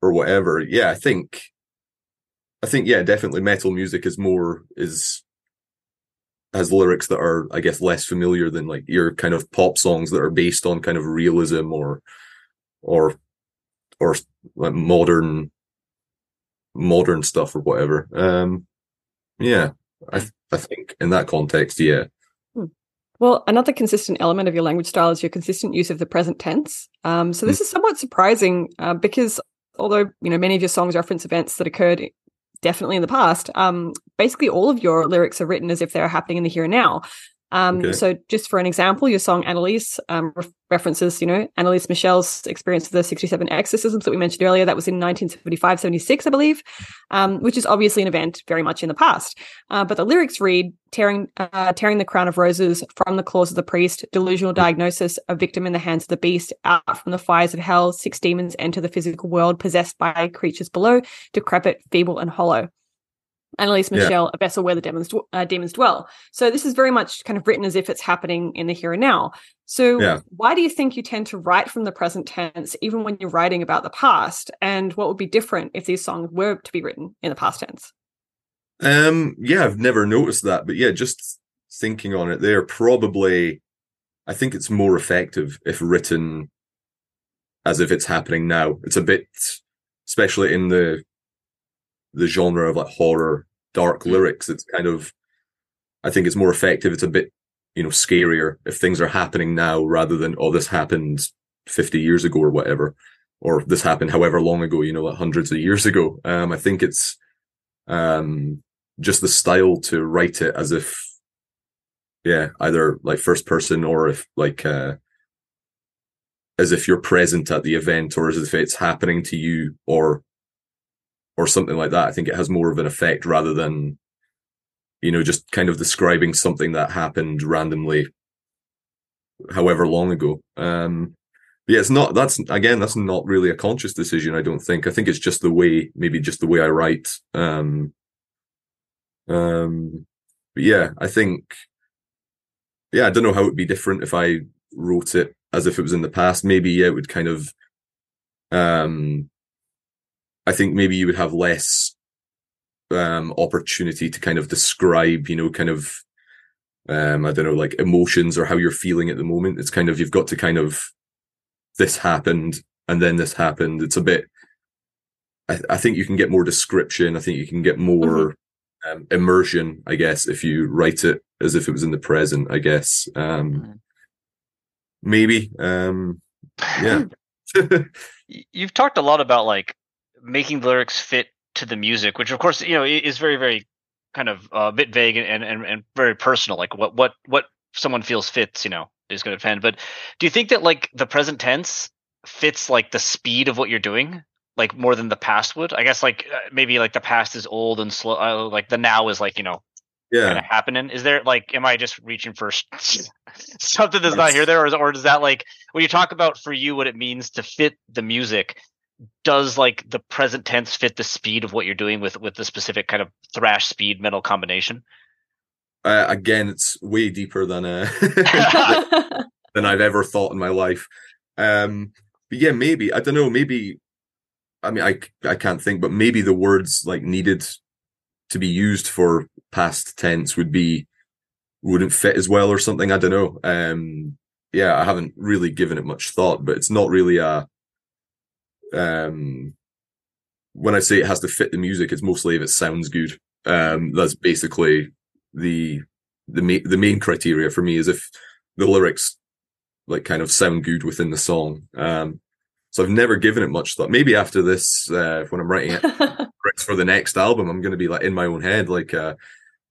or whatever. Yeah, I think I think yeah, definitely metal music is more is has lyrics that are I guess less familiar than like your kind of pop songs that are based on kind of realism or or or like modern modern stuff or whatever. Um yeah, I I think in that context, yeah. Hmm. Well, another consistent element of your language style is your consistent use of the present tense. Um, so this mm. is somewhat surprising uh, because although you know many of your songs reference events that occurred definitely in the past, um, basically all of your lyrics are written as if they're happening in the here and now. Um, okay. So, just for an example, your song Anneliese um, re- references, you know, Anneliese Michel's experience of the 67 exorcisms that we mentioned earlier. That was in 1975, 76, I believe, um, which is obviously an event very much in the past. Uh, but the lyrics read, tearing, uh, tearing the crown of roses from the claws of the priest, delusional diagnosis, a victim in the hands of the beast, out from the fires of hell, six demons enter the physical world, possessed by creatures below, decrepit, feeble, and hollow. Anneliese Michel, yeah. a vessel where the demons, uh, demons dwell. So this is very much kind of written as if it's happening in the here and now. So yeah. why do you think you tend to write from the present tense, even when you're writing about the past? And what would be different if these songs were to be written in the past tense? Um, yeah, I've never noticed that, but yeah, just thinking on it, there probably, I think it's more effective if written as if it's happening now. It's a bit, especially in the the genre of like horror, dark mm. lyrics. It's kind of, I think it's more effective. It's a bit, you know, scarier if things are happening now rather than, oh, this happened 50 years ago or whatever, or this happened however long ago, you know, like hundreds of years ago. Um, I think it's, um, just the style to write it as if, yeah, either like first person or if like, uh, as if you're present at the event or as if it's happening to you or or something like that. I think it has more of an effect rather than, you know, just kind of describing something that happened randomly, however long ago. Um, yeah, it's not. That's again, that's not really a conscious decision. I don't think. I think it's just the way, maybe just the way I write. Um, um, but yeah, I think. Yeah, I don't know how it'd be different if I wrote it as if it was in the past. Maybe yeah, it would kind of um I think maybe you would have less um, opportunity to kind of describe, you know, kind of, um, I don't know, like emotions or how you're feeling at the moment. It's kind of, you've got to kind of, this happened and then this happened. It's a bit, I, I think you can get more description. I think you can get more mm-hmm. um, immersion, I guess, if you write it as if it was in the present, I guess. Um, mm-hmm. maybe, um, yeah. You've talked a lot about like making the lyrics fit to the music, which of course you know is very very kind of uh, a bit vague and, and and very personal. Like what what what someone feels fits, you know, is going to depend. But do you think that like the present tense fits like the speed of what you're doing? Like more than the past would, I guess. Like uh, maybe like the past is old and slow. Uh, like the now is like you know yeah happening is there like am i just reaching for something that's not here there or, or does that like when you talk about for you what it means to fit the music does like the present tense fit the speed of what you're doing with with the specific kind of thrash speed metal combination? Uh, again, it's way deeper than uh, than I've ever thought in my life. Um, but yeah, maybe I don't know. Maybe I mean I I can't think, but maybe the words like needed to be used for past tense would be wouldn't fit as well or something. I don't know. Um, yeah, I haven't really given it much thought, but it's not really a um, when I say it has to fit the music, it's mostly if it sounds good. Um, that's basically the the ma- the main criteria for me is if the lyrics like kind of sound good within the song. Um, so I've never given it much thought. Maybe after this, uh, when I'm writing it for the next album, I'm going to be like in my own head, like, uh,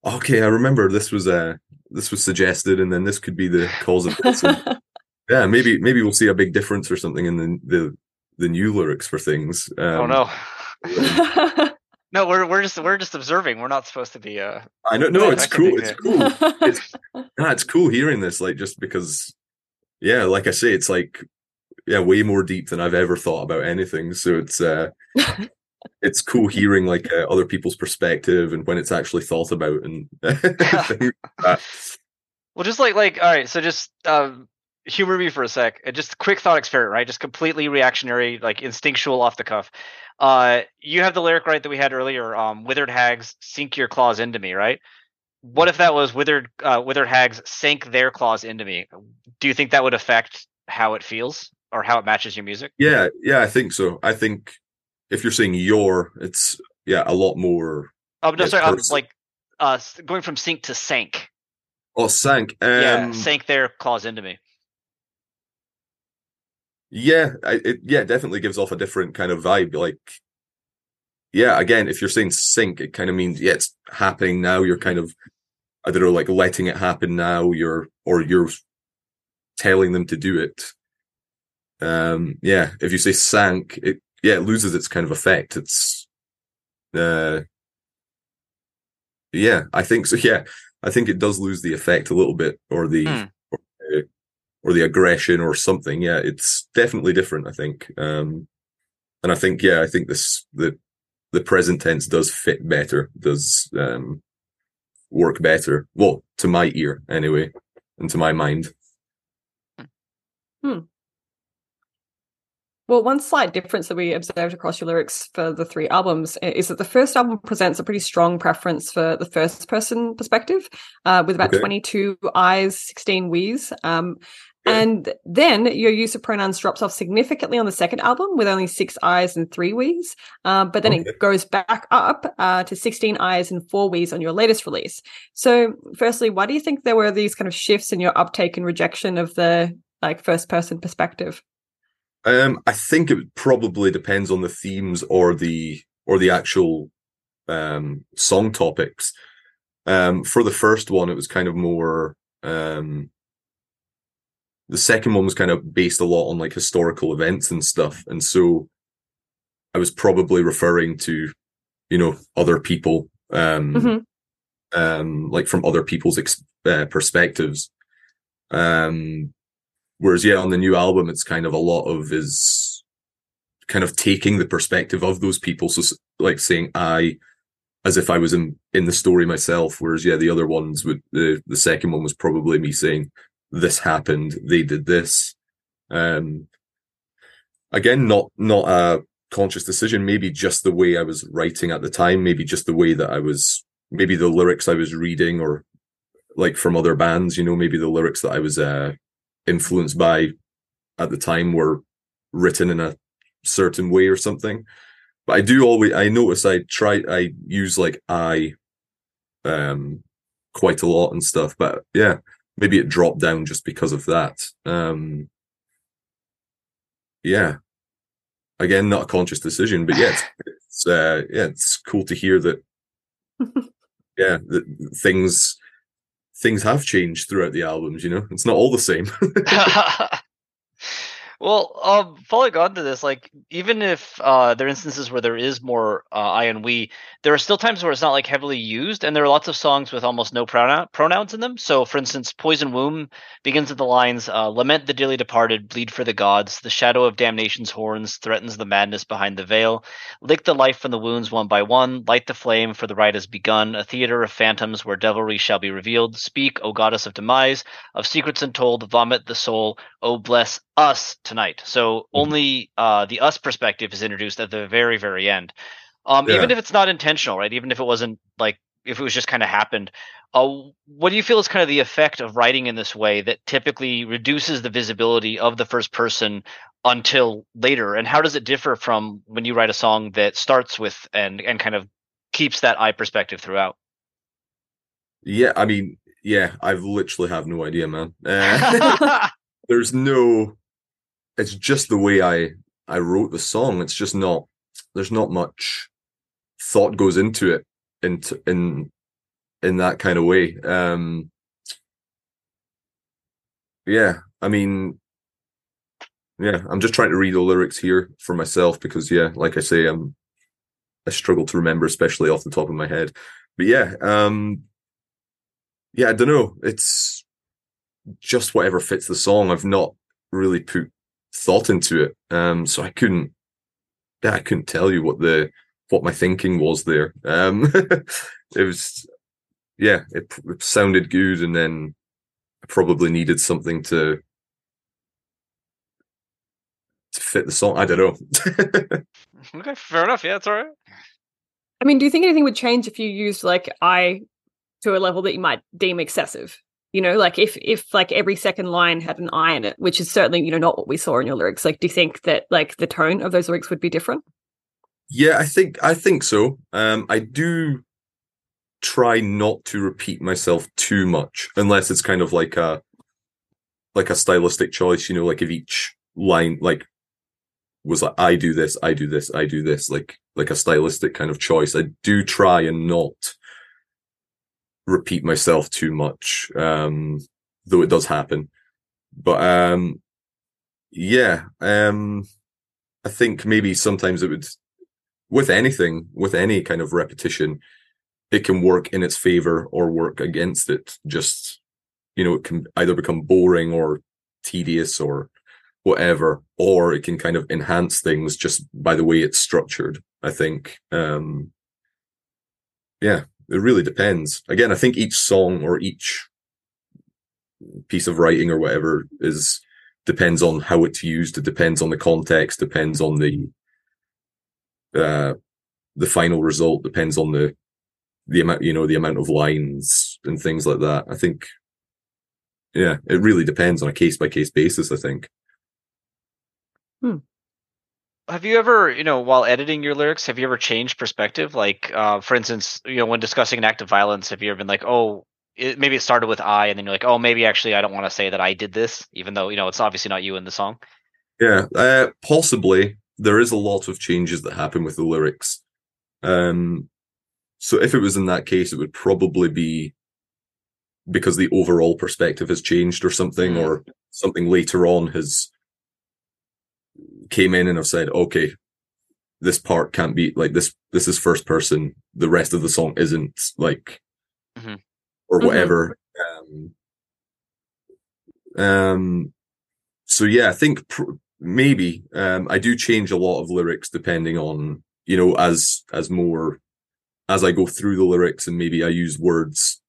okay, I remember this was uh, this was suggested, and then this could be the cause of this. And, yeah, maybe maybe we'll see a big difference or something in the the the new lyrics for things. Oh, um, oh no. no, we're we're just we're just observing. We're not supposed to be. Uh, I know. No, it's cool. It's cool. it's, nah, it's cool hearing this. Like just because, yeah, like I say, it's like yeah, way more deep than I've ever thought about anything. So it's uh, it's cool hearing like uh, other people's perspective and when it's actually thought about and. well, just like like all right, so just um, humor me for a sec. Just quick thought experiment, right? Just completely reactionary, like instinctual, off the cuff. Uh, you have the lyric right that we had earlier. Um, withered hags sink your claws into me, right? What if that was withered uh, withered hags sank their claws into me? Do you think that would affect how it feels or how it matches your music? Yeah, yeah, I think so. I think if you're saying your, it's yeah, a lot more. Oh no, sorry, I'm like uh, going from sink to sank. Oh, sank. Um, yeah, sank there, claws into me. Yeah, it yeah definitely gives off a different kind of vibe. Like, yeah, again, if you're saying sink, it kind of means yeah, it's happening now. You're kind of, I don't know, like letting it happen now. You're or you're telling them to do it. Um, yeah, if you say sank, it yeah, it loses its kind of effect. It's, uh, yeah, I think so. Yeah, I think it does lose the effect a little bit, or the, Hmm. or, the or the aggression, or something. Yeah, it's definitely different. I think, um, and I think yeah, I think this the the present tense does fit better, does um work better. Well, to my ear anyway, and to my mind. Well, one slight difference that we observed across your lyrics for the three albums is that the first album presents a pretty strong preference for the first person perspective, uh, with about Okay. 22 I's, 16 we's. Um, Okay. And then your use of pronouns drops off significantly on the second album with only six I's and three we's. Uh, but then Okay. it goes back up uh, to 16 I's and four we's on your latest release. So, firstly, why do you think there were these kind of shifts in your uptake and rejection of the like first person perspective? Um, I think it probably depends on the themes or the or the actual um song topics. Um, for the first one, it was kind of more. Um, the second one was kind of based a lot on like historical events and stuff, and so I was probably referring to, you know, other people, um, Mhm. um, like from other people's ex- uh, perspectives. Um, whereas yeah, on the new album, it's kind of a lot of is kind of taking the perspective of those people. So like saying I, as if I was in in the story myself. Whereas yeah, the other ones would the the second one was probably me saying this happened, they did this. Um, again, not not a conscious decision. Maybe just the way I was writing at the time. Maybe just the way that I was. Maybe the lyrics I was reading, or like from other bands. You know, maybe the lyrics that I was uh, influenced by at the time were written in a certain way or something. But I do always I notice I try I use like I um quite a lot and stuff. But yeah, maybe it dropped down just because of that. Um yeah. Again, not a conscious decision, but yeah, it's, it's uh yeah, it's cool to hear that yeah, that things things have changed throughout the albums, you know. It's not all the same. well, um, following on to this, like even if uh, there are instances where there is more uh, I and we, there are still times where it's not like heavily used, and there are lots of songs with almost no pronoun pronouns in them. So, for instance, "Poison Womb" begins with the lines uh, "Lament the dearly departed, bleed for the gods. The shadow of damnation's horns threatens the madness behind the veil. Lick the life from the wounds one by one. Light the flame, for the rite has begun. A theater of phantoms where devilry shall be revealed. Speak, O goddess of demise, of secrets untold. Vomit the soul. O bless us tonight. So only uh, the us perspective is introduced at the very, very end. Um, Even if it's not intentional, right? Even if it wasn't like if it was just kind of happened. Uh, what do you feel is kind of the effect of writing in this way that typically reduces the visibility of the first person until later? And how does it differ from when you write a song that starts with and and kind of keeps that eye perspective throughout? yeah, I mean, yeah, I've literally have no idea, man. Uh, there's no it's just the way i i wrote the song. It's just not there's not much thought goes into it into in in that kind of way. Um yeah i mean yeah i'm just trying to read the lyrics here for myself because yeah like i say i'm i struggle to remember especially off the top of my head. But yeah um yeah i don't know. It's just whatever fits the song. I've not really put thought into it. Um, so I couldn't, yeah, I couldn't tell you what the, what my thinking was there. Um, it was, yeah, it, it sounded good. And then I probably needed something to, to fit the song. I don't know. okay, fair enough. Yeah, it's all right. I mean, do you think anything would change if you used like I to a level that you might deem excessive? You know, like if if like every second line had an I in it, which is certainly you know not what we saw in your lyrics. Like, do you think that like the tone of those lyrics would be different? Yeah, I think I think so. Um, I do. try not to repeat myself too much unless it's kind of like a like a stylistic choice, you know, like if each line like was like I do this, I do this, I do this, like like a stylistic kind of choice. I do try and not repeat myself too much, um, though it does happen. But um, yeah, um, I think maybe sometimes it would, with anything, with any kind of repetition, it can work in its favor or work against it. Just you know, it can either become boring or tedious or whatever, or it can kind of enhance things just by the way it's structured. I think. Um, yeah, it really depends. Again, I think each song or each piece of writing or whatever is depends on how it's used. It depends on the context. Depends on the uh, the final result. Depends on the the amount you know the amount of lines and things like that. I think yeah, it really depends on a case by case basis. I think. Hmm. Have you ever, you know, while editing your lyrics, have you ever changed perspective? Like, uh, for instance, you know, when discussing an act of violence, have you ever been like, oh, it, maybe it started with I, and then you're like, oh, maybe actually I don't want to say that I did this, even though you know it's obviously not you in the song. Yeah, uh, possibly. There is a lot of changes that happen with the lyrics. Um, so if it was in that case, it would probably be because the overall perspective has changed or something, mm. or something later on has came in and have said, okay, this part can't be like this. This is first person. The rest of the song isn't like, mm-hmm. or mm-hmm. whatever. Mm-hmm. Um, um, so yeah, I think pr- maybe um, I do change a lot of lyrics depending on you know as as more as I go through the lyrics and maybe I use words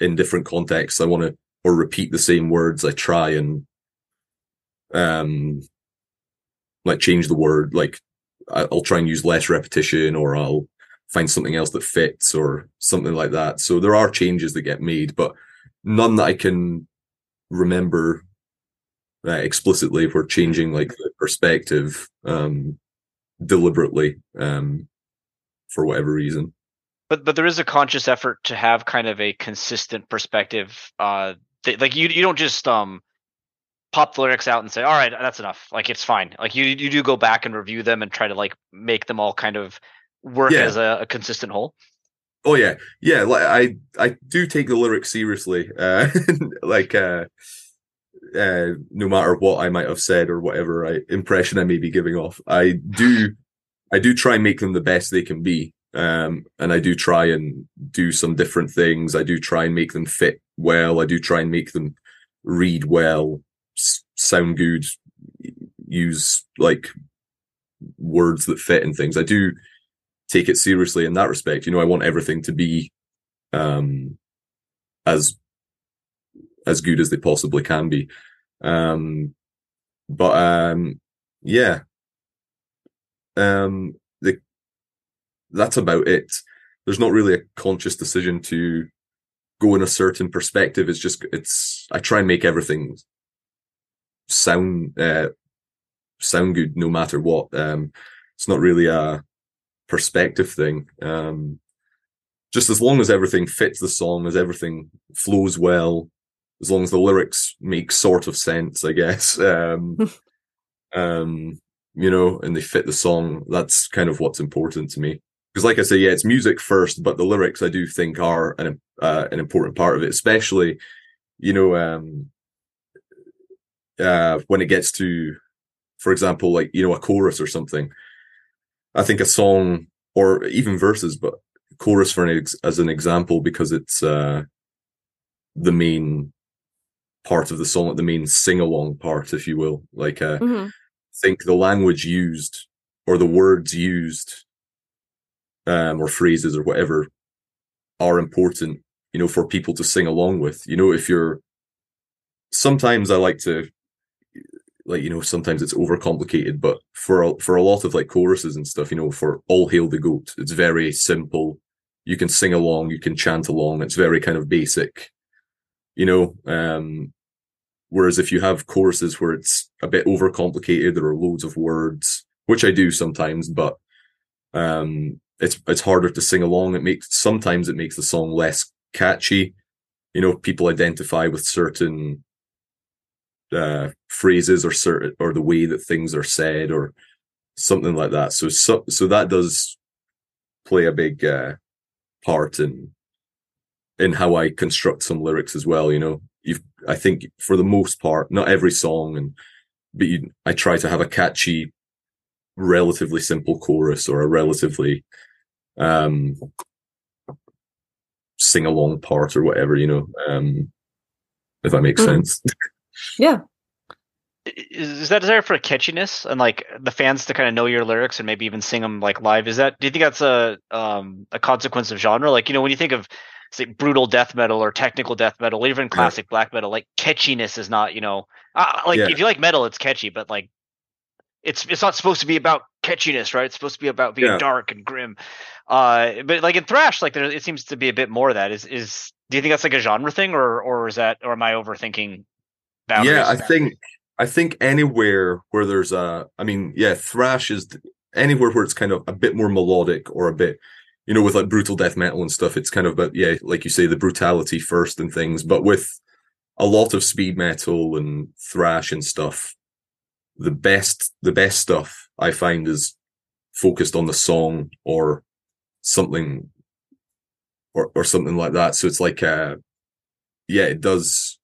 in different contexts. I want to or repeat the same words. I try and um like change the word. Like I'll try and use less repetition, or I'll find something else that fits, or something like that. So there are changes that get made, but none that I can remember uh, explicitly. We're changing like the perspective um deliberately um for whatever reason but but there is a conscious effort to have kind of a consistent perspective uh th- like you you don't just um pop the lyrics out and say all right that's enough like it's fine like you you do go back and review them and try to like make them all kind of work yeah. as a, a, consistent whole oh yeah yeah like i i do take the lyrics seriously uh like uh uh no matter what i might have said or whatever I, impression i may be giving off i do i do try and make them the best they can be um, and I do try and do some different things. I do try and make them fit well. I do try and make them read well, sound good, use like words that fit and things. I do take it seriously in that respect. You know, I want everything to be um, as as good as they possibly can be. Um, but um, yeah, um, the that's about it. There's not really a conscious decision to go in a certain perspective. It's just it's I try and make everything sound uh, sound good no matter what. Um, it's not really a perspective thing. Um, just as long as everything fits the song, as everything flows well, as long as the lyrics make sort of sense, I guess. Um, um, you know, and they fit the song. That's kind of what's important to me because like I say, yeah, it's music first, but the lyrics I do think are an uh, an important part of it, especially you know um, uh, when it gets to, for example, like you know a chorus or something. I think a song or even verses, but chorus for an ex- as an example because it's uh, the main part of the song, the main sing along part, if you will. Like, uh, mm-hmm. think the language used or the words used um, or phrases or whatever are important, you know, for people to sing along with. You know, if you're sometimes I like to like you know sometimes it's overcomplicated but for a, for a lot of like choruses and stuff you know for all hail the goat it's very simple you can sing along you can chant along it's very kind of basic you know um whereas if you have choruses where it's a bit overcomplicated there are loads of words which i do sometimes but um it's it's harder to sing along. It makes sometimes it makes the song less catchy. You know, people identify with certain uh, phrases or certain or the way that things are said or something like that. So so so that does play a big uh, part in in how I construct some lyrics as well. You know, you've I think for the most part, not every song, and but you, I try to have a catchy, relatively simple chorus or a relatively um sing along part or whatever. You know, um if that makes mm. sense. Yeah, is, that desire for catchiness and like the fans to kind of know your lyrics and maybe even sing them like live? Is that do you think that's a um a consequence of genre? Like you know when you think of say brutal death metal or technical death metal, even classic yeah. black metal, like catchiness is not you know uh, like yeah. if you like metal, it's catchy, but like it's it's not supposed to be about catchiness, right? It's supposed to be about being yeah. dark and grim. Uh, but like in thrash, like there it seems to be a bit more of that. Is is do you think that's like a genre thing, or or is that or am I overthinking? Boundaries? Yeah, I think I think anywhere where there's a, I mean, yeah, thrash is anywhere where it's kind of a bit more melodic or a bit, you know, with like brutal death metal and stuff. It's kind of, but yeah, like you say, the brutality first and things. But with a lot of speed metal and thrash and stuff, the best, the best stuff I find is focused on the song or something, or or something like that. So it's like, uh, yeah, it does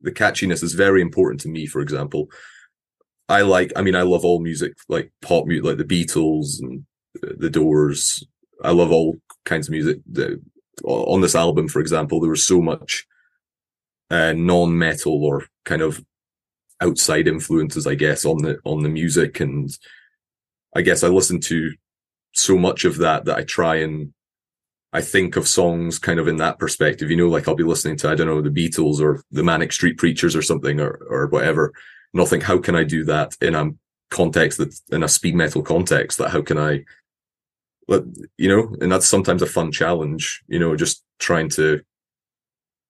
the catchiness is very important to me. For example, I like, I mean, I love all music, like pop music, like the Beatles and the Doors. I love all kinds of music. The, on this album, for example, there was so much uh, non-metal or kind of outside influences, I guess, on the on the music, and I guess I listen to so much of that that I try and I think of songs kind of in that perspective. You know, like I'll be listening to, I don't know, the Beatles or the Manic Street Preachers or something or, or whatever. And I'll think, how can I do that in a context that in a speed metal context that how can I, you know, and that's sometimes a fun challenge, you know, just trying to,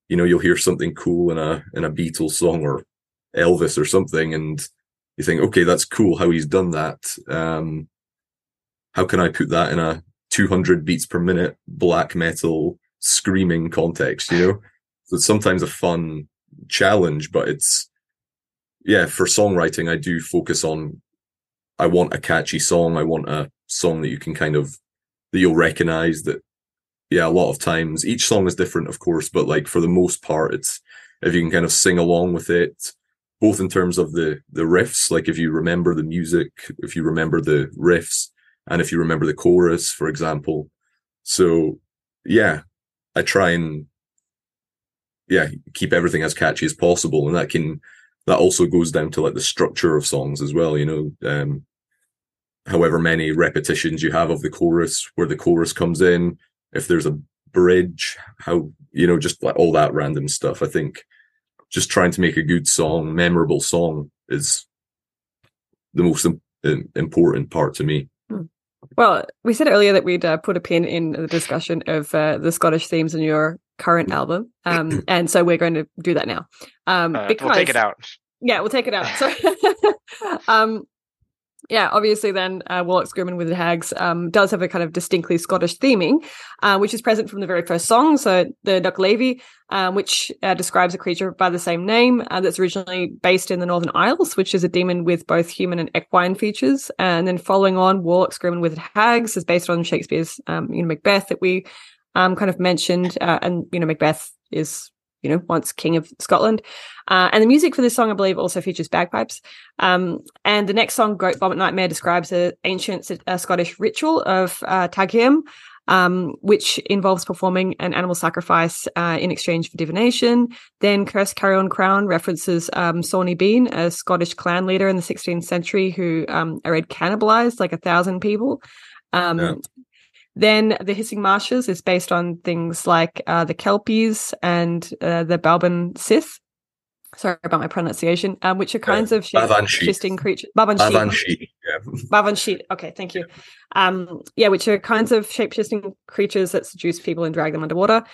you know, you'll hear something cool in a, in a Beatles song or Elvis or something. And you think, okay, that's cool how he's done that. Um, how can I put that in a 200 beats per minute black metal screaming context, you know? So it's sometimes a fun challenge, but it's, yeah, for songwriting, I do focus on, I want a catchy song. I want a song that you can kind of, that you'll recognize that, yeah, a lot of times each song is different, of course, but like for the most part, it's, if you can kind of sing along with it, both in terms of the, the riffs, like if you remember the music, if you remember the riffs, and if you remember the chorus, for example. So yeah, I try and yeah, keep everything as catchy as possible. And that can that also goes down to like the structure of songs as well, you know. Um however many repetitions you have of the chorus, where the chorus comes in, if there's a bridge, how you know, just like all that random stuff. I think just trying to make a good song, memorable song is the most important part to me. Well, we said earlier that we'd uh, put a pin in the discussion of uh, the Scottish themes in your current album, um, and so we're going to do that now. Um, uh, because, we'll take it out. Yeah, we'll take it out. So, um, yeah, obviously, then uh, Warlocks Grim and Withered Hags um, does have a kind of distinctly Scottish theming, uh, which is present from the very first song. So the Nuckelavee, um, which uh, describes a creature by the same name uh, that's originally based in the Northern Isles, which is a demon with both human and equine features. And then following on, Warlock Grim and Withered Hags is based on Shakespeare's, um, you know, Macbeth that we um, kind of mentioned, uh, and you know, Macbeth is you know, once king of Scotland. Uh, and the music for this song, I believe, also features bagpipes. Um, and the next song, Goat Vomit Nightmare, describes an ancient uh, Scottish ritual of uh, Taghairm, um, which involves performing an animal sacrifice uh, in exchange for divination. Then Cursed Carrion Crown references um, Sawney Bean, a Scottish clan leader in the 16th century who um, read cannibalized like a thousand people. Um, yeah. Then the Hissing Marshes is based on things like uh, the Kelpies and uh, the Baobhan Sith. Sorry about my pronunciation, um, which are kinds of shape-shifting creatures. Baobhan Sith. Yeah. Okay, thank you. Um, yeah, which are kinds of shape-shifting creatures that seduce people and drag them underwater.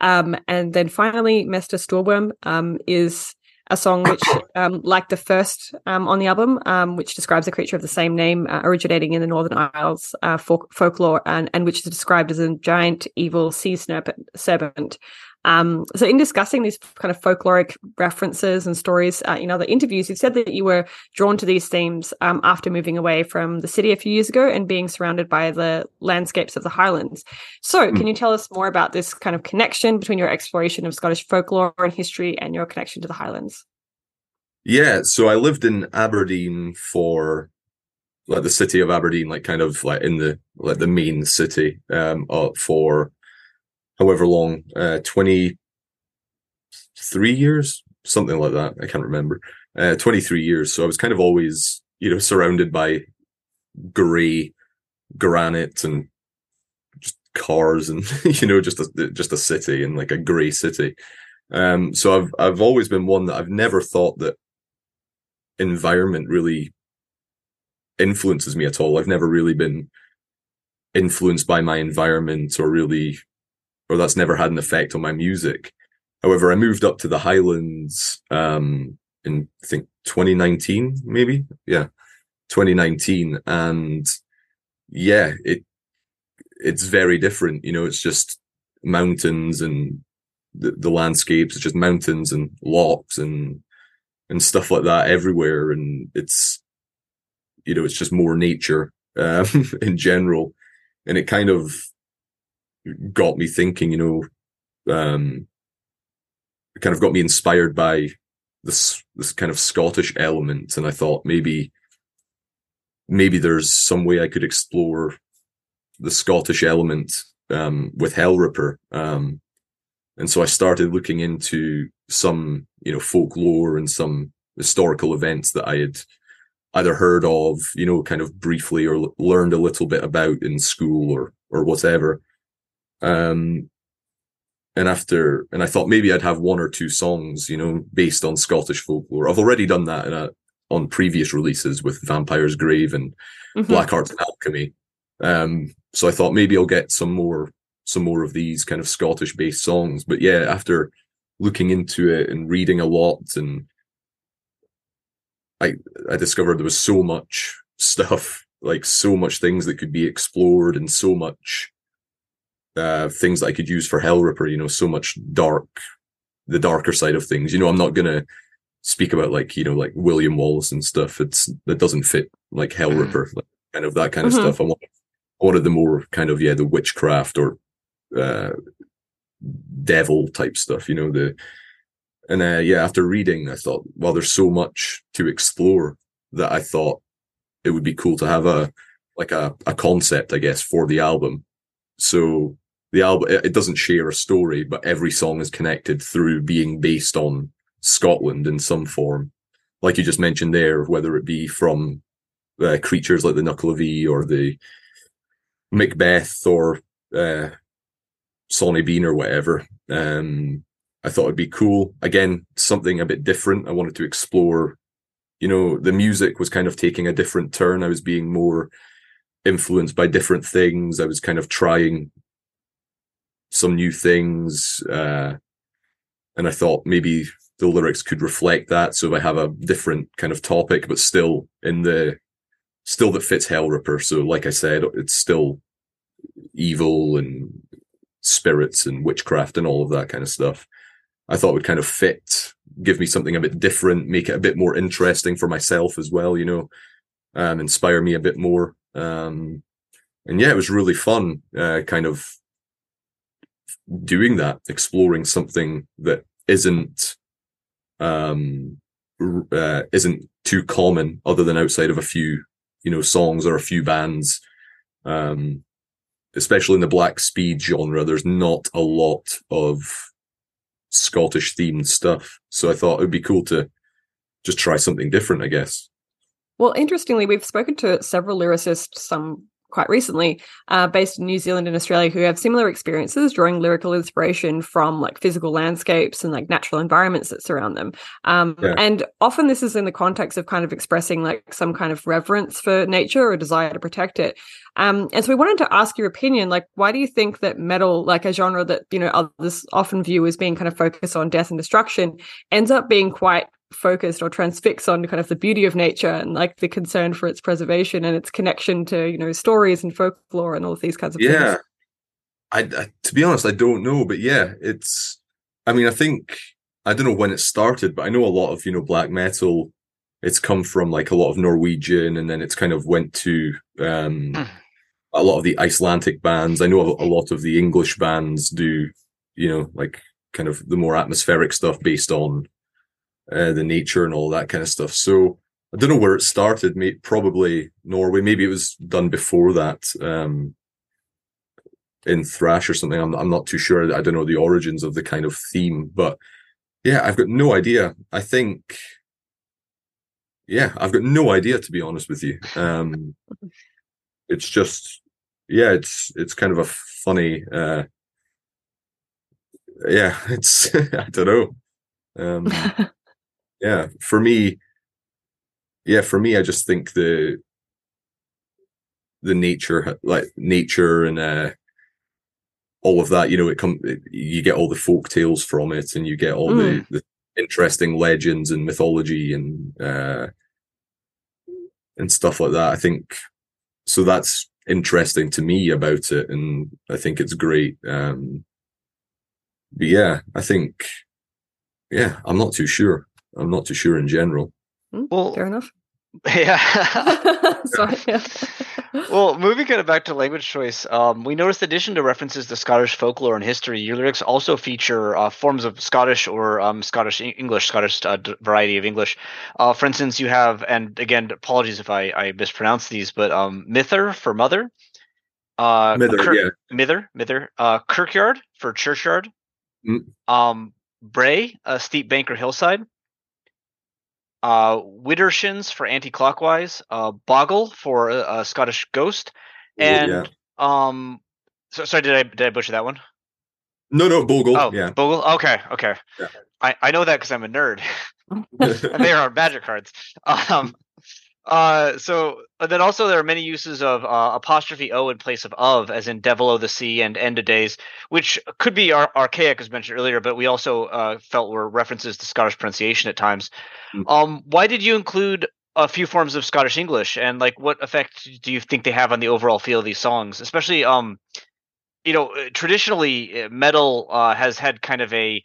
Um, and then finally, Mester Stoorworm um, is a song which, um, like the first um, on the album, um, which describes a creature of the same name uh, originating in the Northern Isles uh, folk- folklore, and, and which is described as a giant evil sea serpent. Um, so, in discussing these kind of folkloric references and stories uh, in other interviews, you've said that you were drawn to these themes um, after moving away from the city a few years ago and being surrounded by the landscapes of the Highlands. So, mm. can you tell us more about this kind of connection between your exploration of Scottish folklore and history and your connection to the Highlands? Yeah, so I lived in Aberdeen for like the city of Aberdeen, like kind of like in the like the main city, um, uh, for however long, uh, 23 years, something like that. I can't remember. Uh, 23 years. So I was kind of always, you know, surrounded by grey granite and just cars and, you know, just a, just a city and like a grey city. Um, so I've, I've always been one that I've never thought that environment really influences me at all. I've never really been influenced by my environment or really or that's never had an effect on my music. However, I moved up to the Highlands um, in I think 2019, maybe, yeah, 2019, and yeah, it it's very different. You know, it's just mountains and the, the landscapes, it's just mountains and lochs and and stuff like that everywhere, and it's you know, it's just more nature um, in general, and it kind of got me thinking, you know, um, kind of got me inspired by this this kind of Scottish element, and I thought maybe maybe there's some way I could explore the Scottish element um, with Hellripper. Um, and so I started looking into some, you know, folklore and some historical events that I had either heard of, you know, kind of briefly or l- learned a little bit about in school or or whatever. Um, and after, and I thought maybe I'd have one or two songs, you know, based on Scottish folklore. I've already done that a, on previous releases with Vampire's Grave and mm-hmm. Black Arts and Alchemy. Um, so I thought maybe I'll get some more, some more of these kind of Scottish based songs. But yeah, after looking into it and reading a lot and I, I discovered there was so much stuff, like so much things that could be explored and so much uh, things that I could use for Hellripper. You know, so much dark, the darker side of things. You know, I'm not gonna speak about like you know like William Wallace and stuff. It's that doesn't fit like Hellripper, mm. like, kind of that kind of mm-hmm. stuff. I want wanted the more kind of yeah the witchcraft or uh, devil type stuff. You know the and uh, yeah after reading I thought well there's so much to explore that I thought it would be cool to have a like a, a concept I guess for the album. So the album it doesn't share a story, but every song is connected through being based on Scotland in some form. Like you just mentioned there, whether it be from uh, creatures like the Nuckelavee or the Macbeth or uh, Sawney Bean or whatever. Um, I thought it'd be cool. Again, something a bit different. I wanted to explore, you know, the music was kind of taking a different turn. I was being more influenced by different things. I was kind of trying some new things. Uh, and I thought maybe the lyrics could reflect that. So I have a different kind of topic, but still in the, still that fits Hellripper. So like I said, it's still evil and spirits and witchcraft and all of that kind of stuff. I thought would kind of fit, give me something a bit different, make it a bit more interesting for myself as well, you know, um, inspire me a bit more. Um, and yeah, it was really fun, uh, kind of doing that, exploring something that isn't um uh, isn't too common other than outside of a few you know songs or a few bands. Um especially in the black speed genre there's not a lot of scottish themed stuff. So i thought it would be cool to just try something different i guess well interestingly we've spoken to several lyricists some quite recently, uh, based in New Zealand and Australia, who have similar experiences drawing lyrical inspiration from like physical landscapes and like natural environments that surround them. Um, yeah. And often this is in the context of kind of expressing like some kind of reverence for nature or desire to protect it. Um, and so we wanted to ask your opinion, like, why do you think that metal, like a genre that, you know, others often view as being kind of focused on death and destruction, ends up being quite focused or transfixed on kind of the beauty of nature and like the concern for its preservation and its connection to you know stories and folklore and all of these kinds of yeah. things. I, I to be honest, I don't know, but yeah, it's. I mean, I think I don't know when it started, but I know a lot of you know black metal. It's come from like a lot of Norwegian, and then it's kind of went to um, Hmm. a lot of the Icelandic bands. I know a, a lot of the English bands do, you know, like kind of the more atmospheric stuff based on uh, the nature and all that kind of stuff. So I don't know where it started. Maybe probably Norway. Maybe it was done before that. Um, in thrash or something. I'm I'm not too sure. I don't know the origins of the kind of theme, but yeah, I've got no idea. I think yeah, I've got no idea to be honest with you. Um it's just yeah, it's it's kind of a funny uh yeah, it's I don't know. Um yeah, for me yeah, for me I just think the the nature like nature and uh all of that, you know, it come you get all the folk tales from it, and you get all Mm. the, the interesting legends and mythology and uh, and stuff like that. I think so. That's interesting to me about it, and I think it's great. Um, but yeah, I think yeah, I'm not too sure. I'm not too sure in general. Well, Fair enough. yeah. Sorry. yeah. well, moving kind of back to language choice, um, we noticed in addition to references to Scottish folklore and history, your lyrics also feature uh, forms of Scottish or um, Scottish English, Scottish uh, d- variety of English. Uh, for instance, you have, and again, apologies if I, I mispronounce these, but um, mither for mother, uh, Mither, Kirk- yeah. mither, mither, uh, kirkyard for churchyard, Mm. um, brae, a steep bank or hillside, uh, Widdershins for anti-clockwise, uh, Boggle for a, a Scottish ghost, and yeah. um, so sorry, did I did I butcher that one? No, no, Bogle. Oh, yeah. Bogle. Okay, okay. Yeah. I I know that because I'm a nerd, they are magic cards. Um, uh, so uh, then also there are many uses of uh, apostrophe o in place of of, as in devil o the sea and end of days, which could be ar- archaic as mentioned earlier, but we also uh, felt were references to Scottish pronunciation at times. Mm. Um, why did you include a few forms of Scottish English, and like what effect do you think they have on the overall feel of these songs, especially um, you know, uh, traditionally uh, metal uh, has had kind of a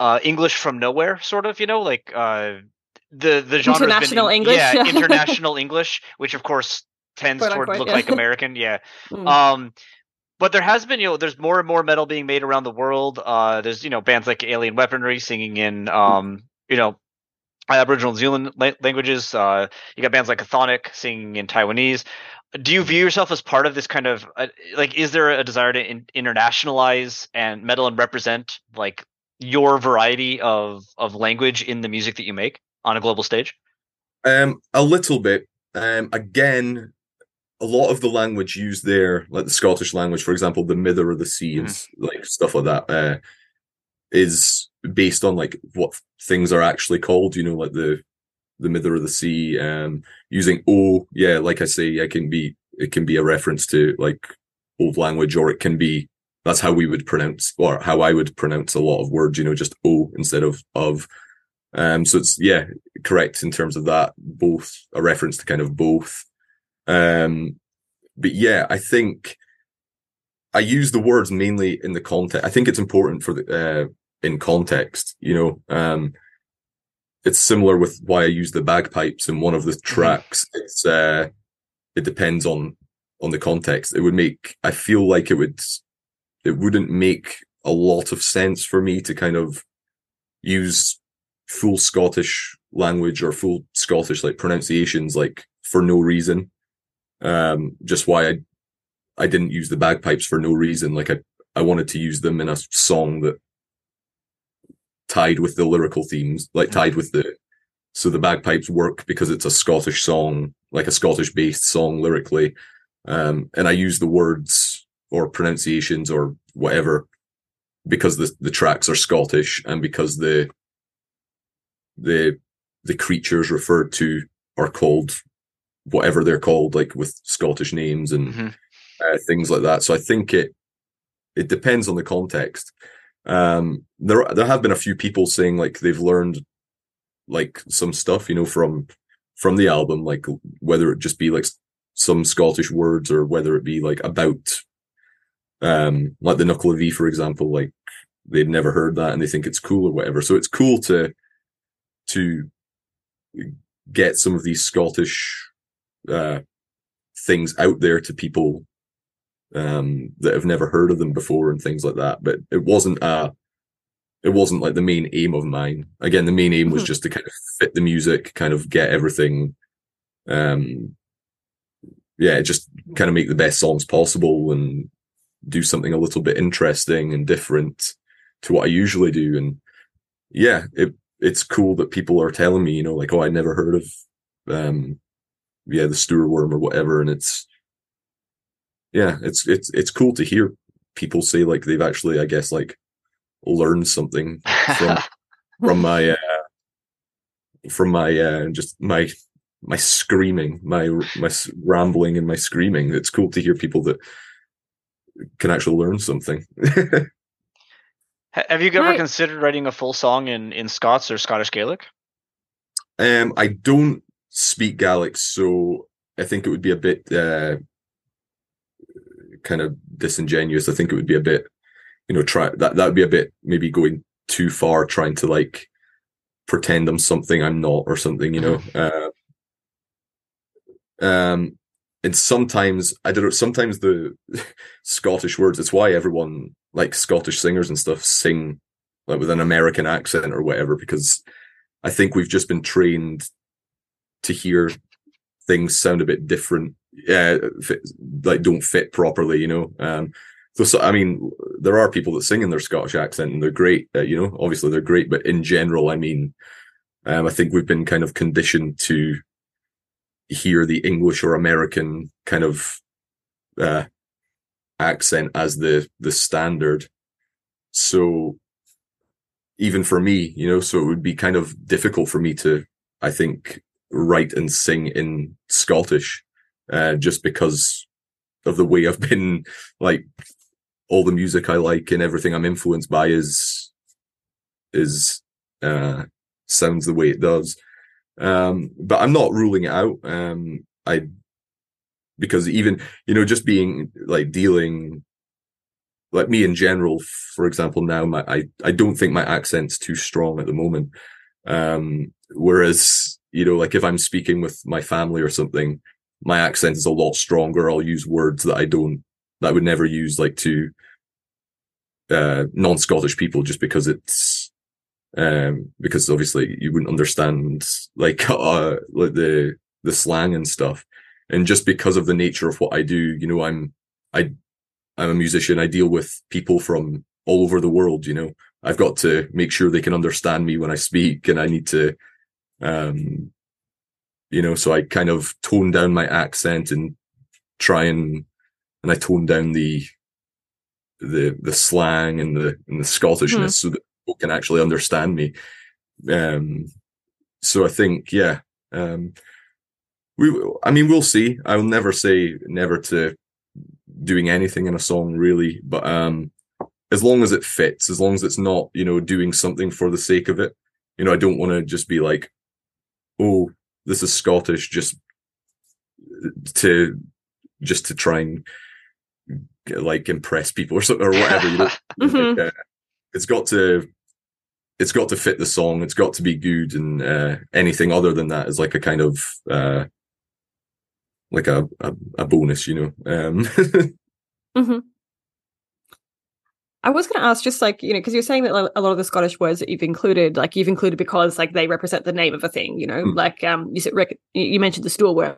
uh, English from nowhere sort of, you know, like uh, the the genre International English, yeah, international English, which of course tends unquote, look yeah. like American, yeah. Mm. Um, but there has been, you know, there's more and more metal being made around the world. Uh, there's, you know, bands like Alien Weaponry singing in, um, you know, Aboriginal New Zealand la- languages. Uh, you got bands like Chthonic singing in Taiwanese. Do you view yourself as part of this kind of uh, like? Is there a desire to in- internationalize and metal and represent like your variety of of language in the music that you make on a global stage? Um, a little bit. Um, again, a lot of the language used there, like the Scottish language, for example, the Mither of the Sea and s- like stuff like that, uh, is based on like what things are actually called. You know, like the the Mither of the Sea. Um, using O, yeah, like I say, it can be it can be a reference to like old language, or it can be that's how we would pronounce or how I would pronounce a lot of words. You know, just O instead of of. Um, so it's yeah, correct in terms of that. Both a reference to kind of both. Um, but yeah, I think I use the words mainly in the context. I think it's important for the uh, in context. You know, um, it's similar with why I use the bagpipes in one of the tracks. It's uh, it depends on on the context. It would make I feel like it would it wouldn't make a lot of sense for me to kind of use full Scottish language or full Scottish like pronunciations like for no reason. Um, just why I I didn't use the bagpipes for no reason. Like I I wanted to use them in a song that tied with the lyrical themes, like tied with the so the bagpipes work because it's a Scottish song, like a Scottish based song lyrically. Um, and I use the words or pronunciations or whatever because the the tracks are Scottish and because the the the creatures referred to are called whatever they're called, like with Scottish names and Mhm. uh, things like that. So I think it it depends on the context. Um, there there have been a few people saying like they've learned like some stuff, you know, from from the album, like whether it just be like some Scottish words or whether it be like about um like the Nuckelavee, for example, like they'd never heard that and they think it's cool or whatever. So it's cool to to get some of these Scottish uh things out there to people um that have never heard of them before and things like that. But it wasn't uh it wasn't like the main aim of mine. Again, the main aim was mm-hmm. just to kind of fit the music, kind of get everything um yeah, just kind of make the best songs possible and do something a little bit interesting and different to what I usually do. And yeah, it it's cool that people are telling me, you know, like, oh, I never heard of um yeah, the Stoorworm or whatever. And it's yeah, it's it's it's cool to hear people say like they've actually, I guess, like learned something from from my uh from my uh just my my screaming, my my rambling and my screaming. It's cool to hear people that can actually learn something. Have you ever right. considered writing a full song in in Scots or Scottish Gaelic? Um, I don't speak Gaelic, so I think it would be a bit uh, kind of disingenuous. I think it would be a bit, you know, try that that would be a bit maybe going too far, trying to like pretend I'm something I'm not or something, you know. Uh, um, and sometimes I don't know. Sometimes the Scottish words. It's why everyone like Scottish singers and stuff sing like with an American accent or whatever, because I think we've just been trained to hear things sound a bit different. Yeah, like don't fit properly, you know. Um, so, so, I mean, there are people that sing in their Scottish accent and they're great. Uh, you know, obviously they're great, but in general, I mean, um, I think we've been kind of conditioned to hear the English or American kind of uh, accent as the the standard. So even for me, you know, so it would be kind of difficult for me to, I think, write and sing in Scottish, uh, just because of the way I've been like all the music I like and everything I'm influenced by is is uh sounds the way it does. Um, but I'm not ruling it out. Um, I because even you know just being like dealing like me in general, for example, now my I I don't think my accent's too strong at the moment. Um, whereas you know, like if I'm speaking with my family or something, my accent is a lot stronger. I'll use words that I don't that I would never use like to uh, non-Scottish people just because it's um, because obviously you wouldn't understand like uh, like the the slang and stuff, and just because of the nature of what I do, you know, I'm I I'm a musician. I deal with people from all over the world. You know, I've got to make sure they can understand me when I speak, and I need to, um, you know, so I kind of tone down my accent and try and and I tone down the the the slang and the and the Scottishness mm. so that people can actually understand me. Um, so I think, yeah, um, we, I mean, we'll see. I'll never say never to doing anything in a song really, but, um, as long as it fits, as long as it's not, you know, doing something for the sake of it, you know, I don't want to just be like, oh, this is Scottish just to, just to try and like impress people or something or whatever. You know? mm-hmm. uh, it's got to it's got to fit the song. It's got to be good, and uh, anything other than that is like a kind of uh, like a, a, a bonus, you know. Um. mm-hmm. I was going to ask, just like you know, because you're saying that a lot of the Scottish words that you've included, like you've included because like they represent the name of a thing, you know, mm. like um, you said, you mentioned the Stoorworm,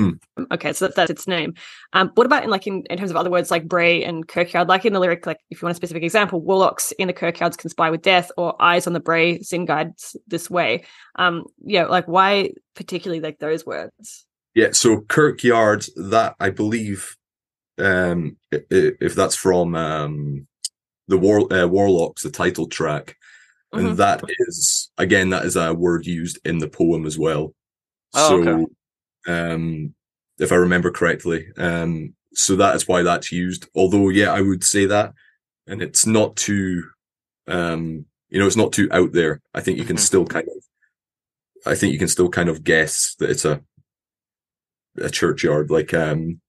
Mm. Okay, so that, that's its name. Um, what about in like in, in terms of other words like brae and kirkyard? Like in the lyric, like if you want a specific example, warlocks in the kirkyards conspire with death, or eyes on the brae, sin guides this way. Um, yeah, like why particularly like those words? Yeah, so kirkyard, that I believe, um, if that's from um, the war uh, warlocks, the title track, and mm-hmm. that is again that is a word used in the poem as well. Oh, so. Okay um, if I remember correctly. Um, so that is why that's used. Although, yeah, I would say that, and it's not too, um, you know, it's not too out there. I think you can mm-hmm. still kind of I think you can still kind of guess that it's a a churchyard. Like, um,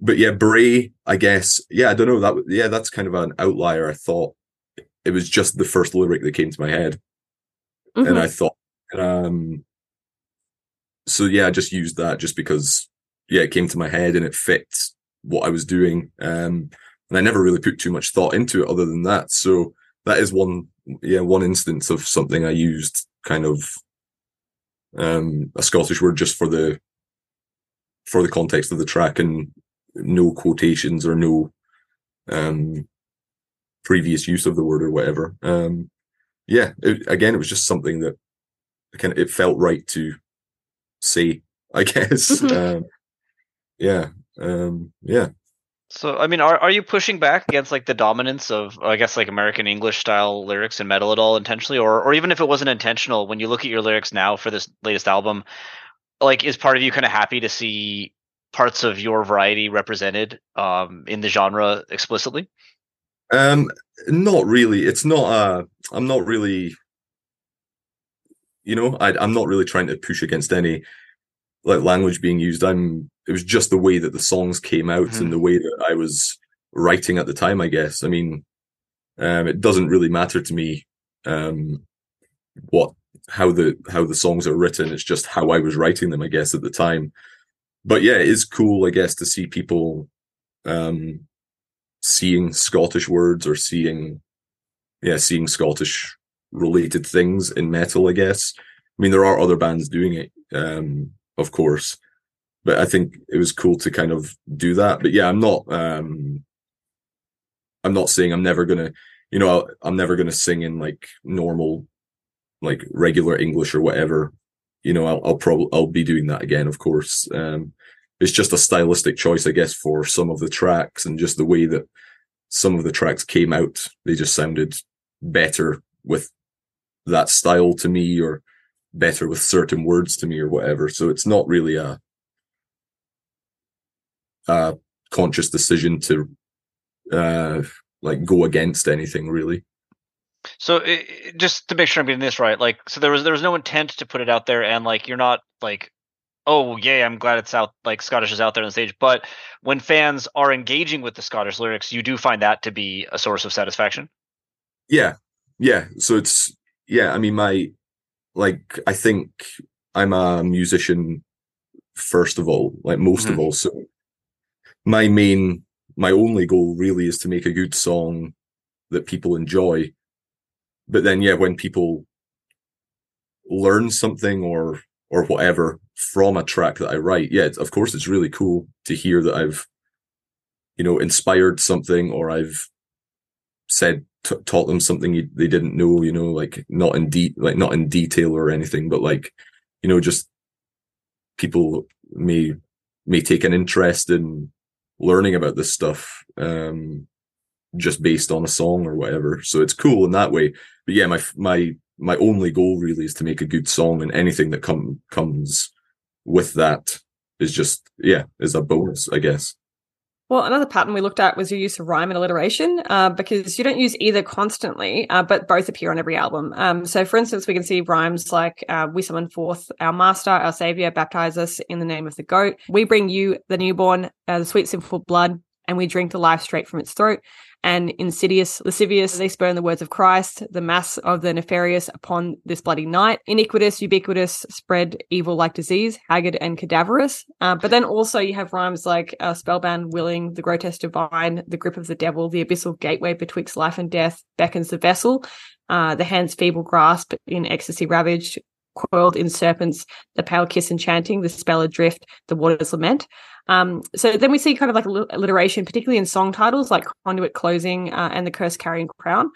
but yeah, Brae. I guess. Yeah, I don't know that. Yeah, that's kind of an outlier. I thought it was just the first lyric that came to my head, mm-hmm. and I thought, um, so yeah, I just used that just because yeah, it came to my head and it fit what I was doing. Um, and I never really put too much thought into it other than that. So that is one, yeah, one instance of something I used kind of, um, a Scottish word just for the, for the context of the track and no quotations or no, um, previous use of the word or whatever. Um, yeah, it, again, it was just something that kind of, it felt right to say, I guess. Mm-hmm. um, yeah, um, yeah. So, I mean, are are you pushing back against like the dominance of, I guess, like American English style lyrics and metal at all intentionally, or or even if it wasn't intentional? When you look at your lyrics now for this latest album, like, is part of you kind of happy to see parts of your variety represented um, in the genre explicitly? Um, not really. It's not. Uh, I'm not really. You know, I, I'm not really trying to push against any like language being used. I'm it was just the way that the songs came out mm-hmm. and the way that I was writing at the time, I guess. I mean, um, it doesn't really matter to me um, what how the how the songs are written. It's just how I was writing them, I guess, at the time. But yeah, it is cool, I guess, to see people um, seeing Scottish words or seeing yeah, seeing Scottish related things in metal, I guess. I mean, there are other bands doing it. Um, of course. But I think it was cool to kind of do that. But yeah, I'm not. um I'm not saying I'm never gonna, you know, I'm never gonna sing in like normal, like regular English or whatever. You know, I'll, I'll probably I'll be doing that again, of course. Um It's just a stylistic choice, I guess, for some of the tracks and just the way that some of the tracks came out. They just sounded better with that style to me, or better with certain words to me or whatever. So it's not really a, a conscious decision to uh, like go against anything really. So it, just to make sure I'm getting this right, like so there was there was no intent to put it out there, and like you're not like, oh yeah, I'm glad it's out, like Scottish is out there on the stage. But when fans are engaging with the Scottish lyrics, you do find that to be a source of satisfaction. Yeah, yeah. So it's yeah. I mean, my like I think I'm a musician first of all, like most mm-hmm. of all. So my main, my only goal really is to make a good song that people enjoy. But then, yeah, when people learn something or or whatever from a track that I write, yeah, of course, it's really cool to hear that I've, you know, inspired something or I've said t- taught them something you, they didn't know, you know, like not in deep like not in detail or anything, but like, you know, just people may may take an interest in learning about this stuff um just based on a song or whatever. So it's cool in that way. But yeah, my my my only goal really is to make a good song and anything that come comes with that is just yeah, is a bonus, I guess. Well, another pattern we looked at was your use of rhyme and alliteration, uh, because you don't use either constantly, uh, but both appear on every album. Um, so, for instance, we can see rhymes like uh, "We summon forth our Master, our Savior, baptize us in the name of the Goat." We bring you the newborn, uh, the sweet simple blood, and we drink the life straight from its throat and insidious, lascivious, they spurn the words of Christ, the mass of the nefarious upon this bloody night, iniquitous, ubiquitous, spread evil like disease, haggard and cadaverous. Uh, but then also you have rhymes like uh, spellbound, willing, the grotesque divine, the grip of the devil, the abyssal gateway betwixt life and death beckons the vessel, uh, the hand's feeble grasp in ecstasy ravaged, coiled in serpents, the pale kiss enchanting, the spell adrift, the waters lament. Um, so then we see kind of like alliteration, particularly in song titles like Conduit Closing uh, and The Cursed Carrion Crown.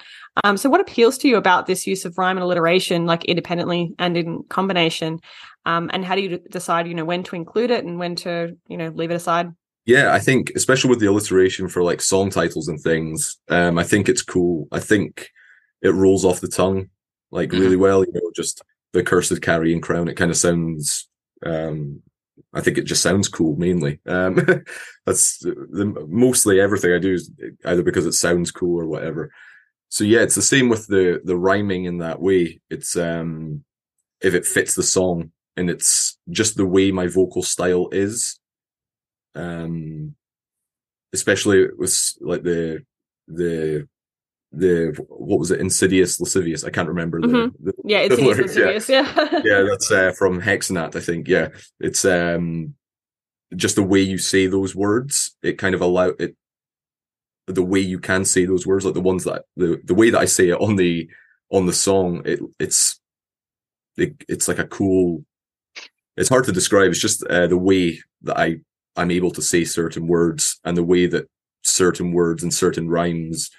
Um, so what appeals to you about this use of rhyme and alliteration, like independently and in combination? Um, and how do you decide, you know, when to include it and when to, you know, leave it aside? Yeah, I think especially with the alliteration for like song titles and things, um, I think it's cool. I think it rolls off the tongue like mm-hmm. really well. You know, just the cursed carrion crown. It kind of sounds um, I think it just sounds cool mainly. Um, that's the, mostly everything I do is either because it sounds cool or whatever. So yeah, it's the same with the the rhyming in that way. It's um, if it fits the song and it's just the way my vocal style is. Um, especially with like the the the what was it? Insidious lascivious. I can't remember the, mm-hmm. the yeah insidious lascivious yeah. yeah, yeah that's uh, from Hexennacht i think. Yeah. It's um just the way you say those words it kind of allow it the way you can say those words like the ones that the the way that i say it on the on the song it it's it, it's like a cool it's hard to describe. It's just uh, the way that i i'm able to say certain words and the way that certain words and certain rhymes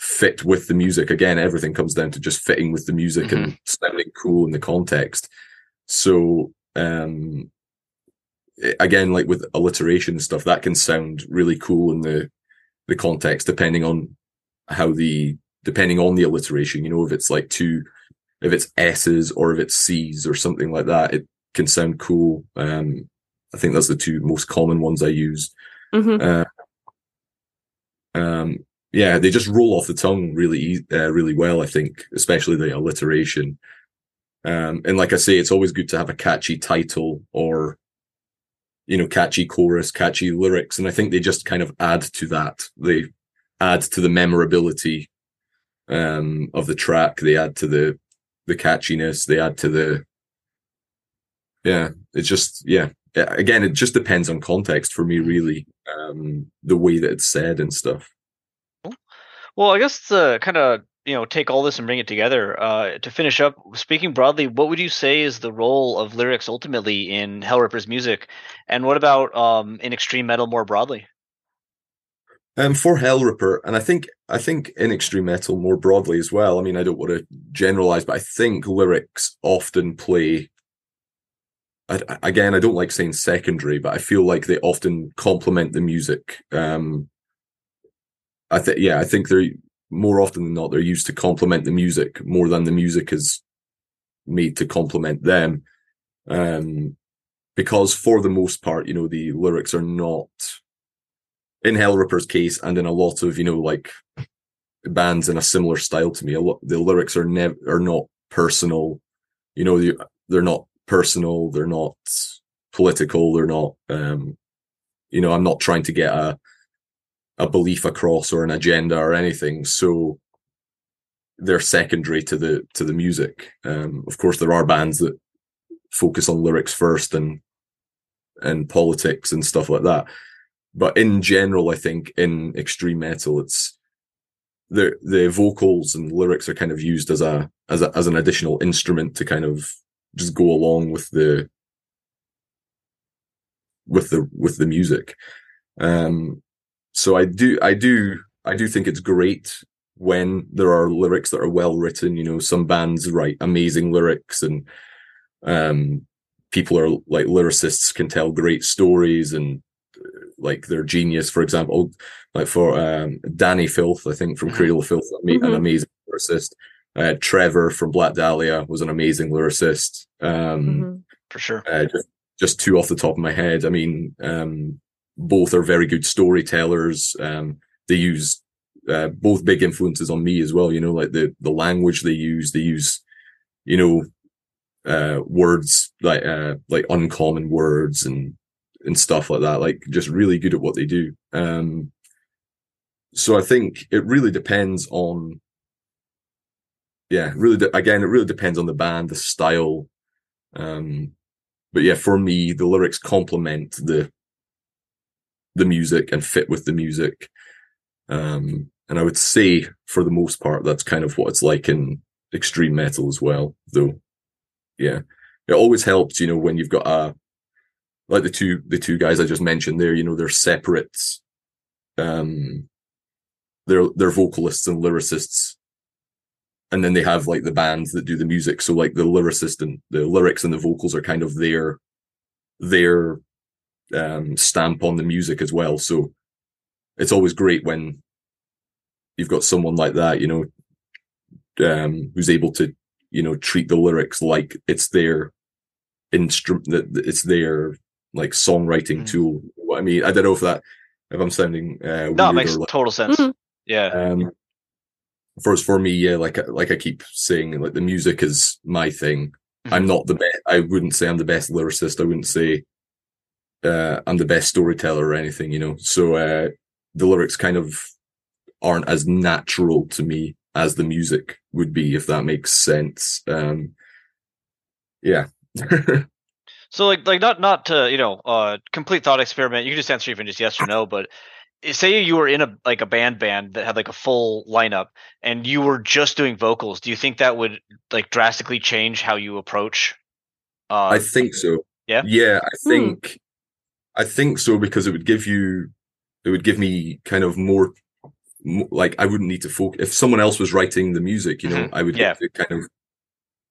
fit with the music. Again, everything comes down to just fitting with the music mm-hmm. and sounding cool in the context. So, um, again, like with alliteration and stuff, that can sound really cool in the the context, depending on how the depending on the alliteration. You know, if it's like two, if it's S's or if it's C's or something like that, it can sound cool. Um, I think that's the two most common ones I use. Mm-hmm. Uh, um, yeah, they just roll off the tongue really, uh, really well. I think, especially the alliteration. Um, and like I say, it's always good to have a catchy title or, you know, catchy chorus, catchy lyrics, and I think they just kind of add to that. They add to the memorability um, of the track. They add to the the catchiness. They add to the yeah. It's just yeah. Again, it just depends on context for me, really. Um, the way that it's said and stuff. Well, I guess to kind of you know take all this and bring it together uh, to finish up. Speaking broadly, what would you say is the role of lyrics ultimately in Hellripper's music, and what about um, in extreme metal more broadly? Um, for Hellripper, and I think I think in extreme metal more broadly as well. I mean, I don't want to generalize, but I think lyrics often play. I, again, I don't like saying secondary, but I feel like they often complement the music. Um, I think yeah, I think they're more often than not they're used to complement the music more than the music is made to complement them. Um, because for the most part, you know, the lyrics are not in Hellripper's case and in a lot of, you know, like bands in a similar style to me, a lot the lyrics are never are not personal. You know, they're not personal, they're not political, they're not um, you know, I'm not trying to get a a belief across or an agenda or anything. So they're secondary to the to the music. Um, of course, there are bands that focus on lyrics first and and politics and stuff like that. But in general, I think in extreme metal, it's the the vocals and lyrics are kind of used as a as a as an additional instrument to kind of just go along with the with the with the music. Um, so I do, I do, I do think it's great when there are lyrics that are well written. You know, some bands write amazing lyrics, and um, people are like lyricists can tell great stories and like they're genius. For example, like for um, Dani Filth, I think from. Cradle of Filth, mm-hmm. an amazing lyricist. Uh, Trevor from Black Dahlia was an amazing lyricist. Um, mm-hmm. For sure. Uh, just, just two off the top of my head. I mean, um, both are very good storytellers. Um, they use uh, both big influences on me as well. You know, like the the language they use. They use, you know, uh, words like uh, like uncommon words and and stuff like that. Like just really good at what they do. Um, so I think it really depends on. Yeah, really. De- again, it really depends on the band, the style. Um, but yeah, for me, the lyrics complement the the music and fit with the music. Um, and I would say for the most part, that's kind of what it's like in extreme metal as well, though. Yeah. It always helps, you know, when you've got a, like the two, the two guys I just mentioned there, you know, they're separate, um, they're, they're vocalists and lyricists. And then they have like the bands that do the music. So like the lyricist and the lyrics and the vocals are kind of their, their um, stamp on the music as well. So it's always great when you've got someone like that, you know, um, who's able to, you know, treat the lyrics like it's their instrument, that it's their like songwriting mm. tool. What I mean, I don't know if that, if I'm sounding, uh, no, it makes like, total sense. Mm-hmm. Yeah. Um, first for me, yeah, like, like I keep saying, like the music is my thing. mm-hmm. I'm not the best. I wouldn't say I'm the best lyricist. I wouldn't say uh, I'm the best storyteller or anything, you know. So uh, the lyrics kind of aren't as natural to me as the music would be, if that makes sense. Um, yeah. so like like not not to you know uh complete thought experiment. You can just answer even just yes or no, but say you were in a like a band band that had like a full lineup and you were just doing vocals do you think that would like drastically change how you approach uh, i think so yeah yeah i hmm. think hmm. I think so because it would give you it would give me kind of more like i wouldn't need to focus if someone else was writing the music you know mm-hmm. i would yeah. kind of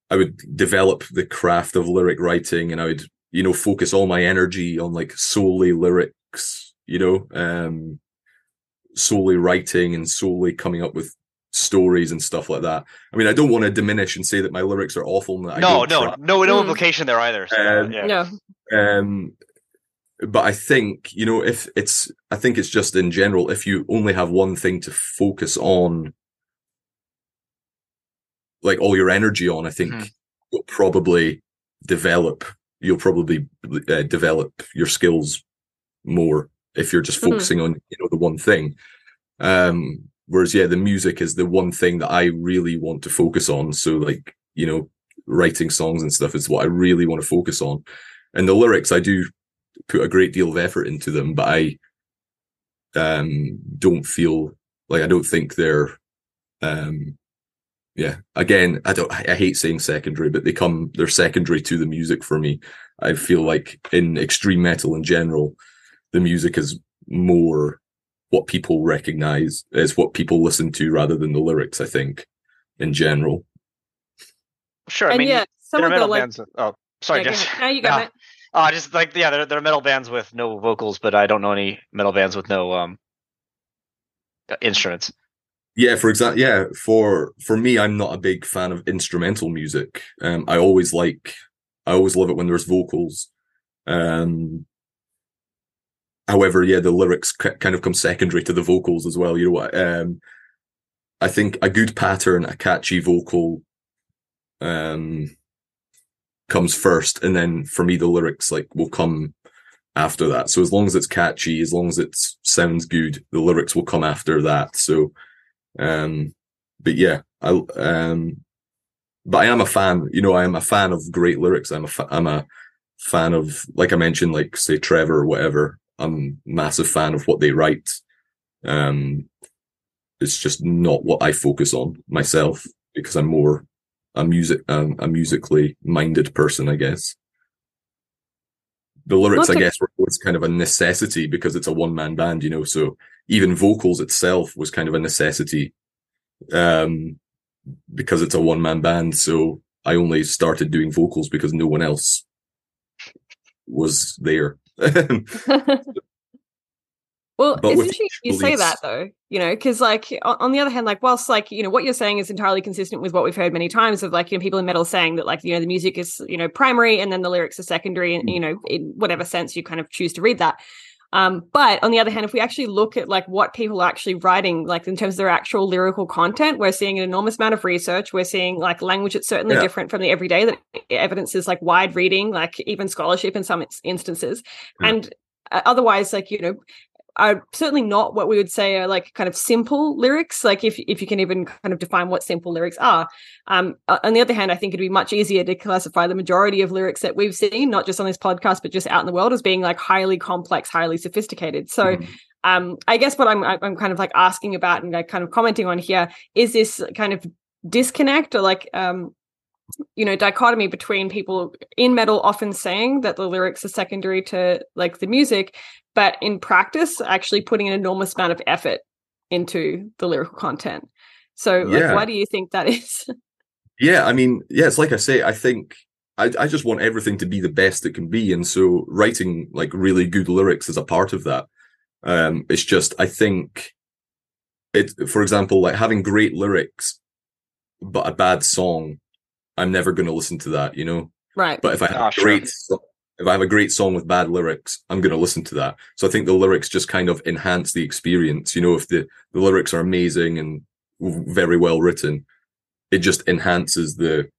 i would develop the craft of lyric writing and i would you know focus all my energy on like solely lyrics you know, um, solely writing and solely coming up with stories and stuff like that. I mean, I don't want to diminish and say that my lyrics are awful. no, no, try. no, no mm. implication there either. So, um, yeah. No. Um, but I think you know if it's, I think it's just in general. If you only have one thing to focus on, like all your energy on, I think mm-hmm. you'll probably develop. You'll probably uh, develop your skills more if you're just mm-hmm. focusing on you know the one thing. Um, whereas yeah, the music is the one thing that I really want to focus on. So like you know, writing songs and stuff is what I really want to focus on. And the lyrics, I do put a great deal of effort into them, but I um don't feel like I don't think they're um yeah again i don't i hate saying secondary but they come they're secondary to the music for me i feel like in extreme metal in general the music is more what people recognize as what people listen to rather than the lyrics. I think in general. Sure, I and mean, yeah, some of the like, bands. Oh, sorry, yeah, guys. Now you got it. Uh, just like yeah, there, there are metal bands with no vocals, but I don't know any metal bands with no um instruments. Yeah, for example, yeah, for for me, I'm not a big fan of instrumental music. Um, I always like, I always love it when there's vocals. Um, however, yeah, the lyrics kind of come secondary to the vocals as well. You know what? Um, I think a good pattern, a catchy vocal, um, comes first, and then for me, the lyrics like will come after that. So as long as it's catchy, as long as it sounds good, the lyrics will come after that. So, um, but yeah, I um, but I am a fan. You know, I am a fan of great lyrics. I'm a fa- I'm a fan of like I mentioned, like say Trevor or whatever. I'm massive fan of what they write. Um, it's just not what I focus on myself because I'm more a music um, a musically minded person, I guess. The lyrics, I guess, were always kind of a necessity because it's a one man band, you know. So even vocals itself was kind of a necessity, um, because it's a one man band. So I only started doing vocals because no one else was there. well, but it's interesting you say that though, you know, because like on the other hand, like whilst like you know what you're saying is entirely consistent with what we've heard many times of like you know people in metal saying that like you know the music is you know primary and then the lyrics are secondary, and mm. you know in whatever sense you kind of choose to read that. Um, but on the other hand, if we actually look at like what people are actually writing, like in terms of their actual lyrical content, we're seeing an enormous amount of research. We're seeing like language that's certainly yeah. different from the everyday that evidences like wide reading, like even scholarship in some instances. Yeah. And uh, otherwise, like, you know, are certainly not what we would say are like kind of simple lyrics like if if you can even kind of define what simple lyrics are um on the other hand i think it'd be much easier to classify the majority of lyrics that we've seen not just on this podcast but just out in the world as being like highly complex highly sophisticated so mm. um i guess what i'm i'm kind of like asking about and like kind of commenting on here is this kind of disconnect or like um you know dichotomy between people in metal often saying that the lyrics are secondary to like the music but in practice actually putting an enormous amount of effort into the lyrical content. So like, why do you think that is? Yeah i mean yeah it's like i say i think I, I just want everything to be the best it can be and so writing like really good lyrics is a part of that. Um it's just i think it for example like having great lyrics but a bad song I'm never going to listen to that, you know. Right. But if I have oh, a ah, great, sure. if I have a great song with bad lyrics, I'm going to listen to that. So I think the lyrics just kind of enhance the experience. You know, if the the lyrics are amazing and very well written, it just enhances the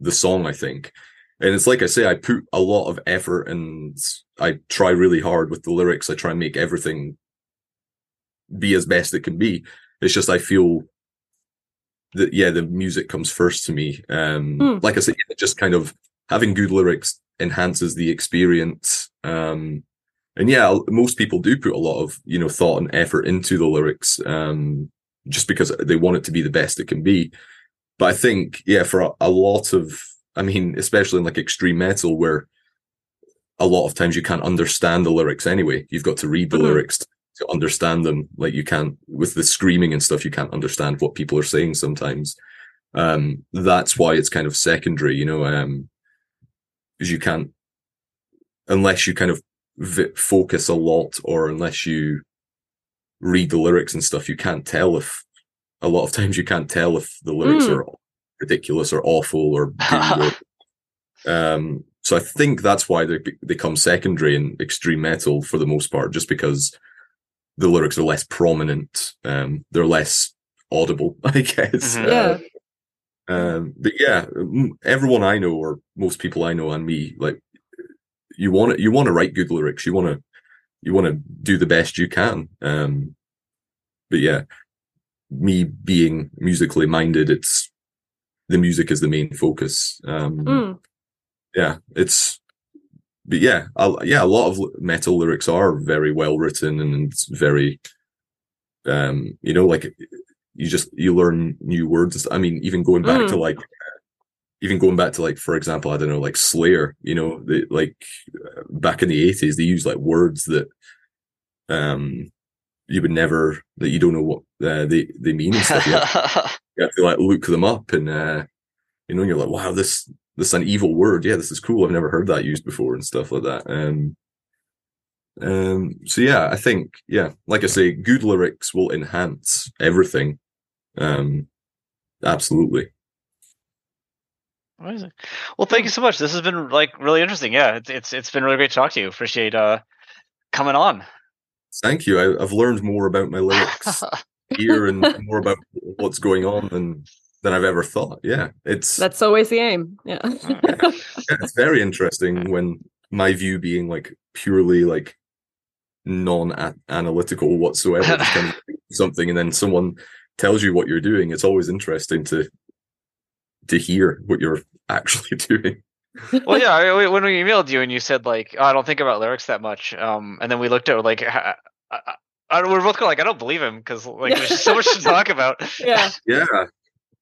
the song. I think. and it's like I say, I put a lot of effort and I try really hard with the lyrics. I try and make everything be as best it can be. It's just I feel that yeah, the music comes first to me. Um, mm. like I said, just kind of having good lyrics enhances the experience. Um, and yeah, most people do put a lot of you know thought and effort into the lyrics, um, just because they want it to be the best it can be. But I think yeah, for a, a lot of, I mean, especially in like extreme metal, where a lot of times you can't understand the lyrics anyway. You've got to read the mm-hmm. lyrics to, to understand them. Like you can't with the screaming and stuff, you can't understand what people are saying sometimes. Um, that's why it's kind of secondary, you know, um, because you can't unless you kind of v- focus a lot or unless you read the lyrics and stuff, you can't tell if a lot of times you can't tell if the lyrics mm. are ridiculous or awful or, or um so I think that's why they become secondary in extreme metal for the most part, just because the lyrics are less prominent. Um, they're less audible, I guess. Mm-hmm. Yeah. Uh, um, but yeah, everyone I know, or most people I know, and me, like you want to, you want to write good lyrics. You want to, you want to do the best you can. Um, but yeah, me being musically minded, it's the music is the main focus. Um, mm yeah, it's but yeah, a, yeah, a lot of metal lyrics are very well written and very, um, you know, like you just you learn new words. I mean, even going back mm. to like, even going back to like, for example, I don't know, like Slayer. You know, they, like back in the eighties, they used like words that, um, you would never that you don't know what uh, they they mean and stuff. You have, you have to like look them up and uh, you know, you're like, wow, this this is an evil word. Yeah, this is cool. I've never heard that used before and stuff like that. Um, um, so yeah, I think yeah, like I say, good lyrics will enhance everything. Um, absolutely. Amazing. Well, thank you so much. This has been like really interesting. Yeah, it's it's, it's been really great to talk to you. Appreciate uh coming on. Thank you. I, have learned more about my lyrics here and more about what's going on than than I've ever thought. Yeah, it's that's always the aim. Yeah. yeah. it's very interesting when my view being like purely like non-analytical whatsoever, kind of something, and then someone tells you what you're doing. It's always interesting to to hear what you're actually doing. well, yeah. When we emailed you and you said like, oh, "I don't think about lyrics that much," um, and then we looked at like, I, I, I, we're both like, "I don't believe him" because like there's so much to talk about. Yeah, yeah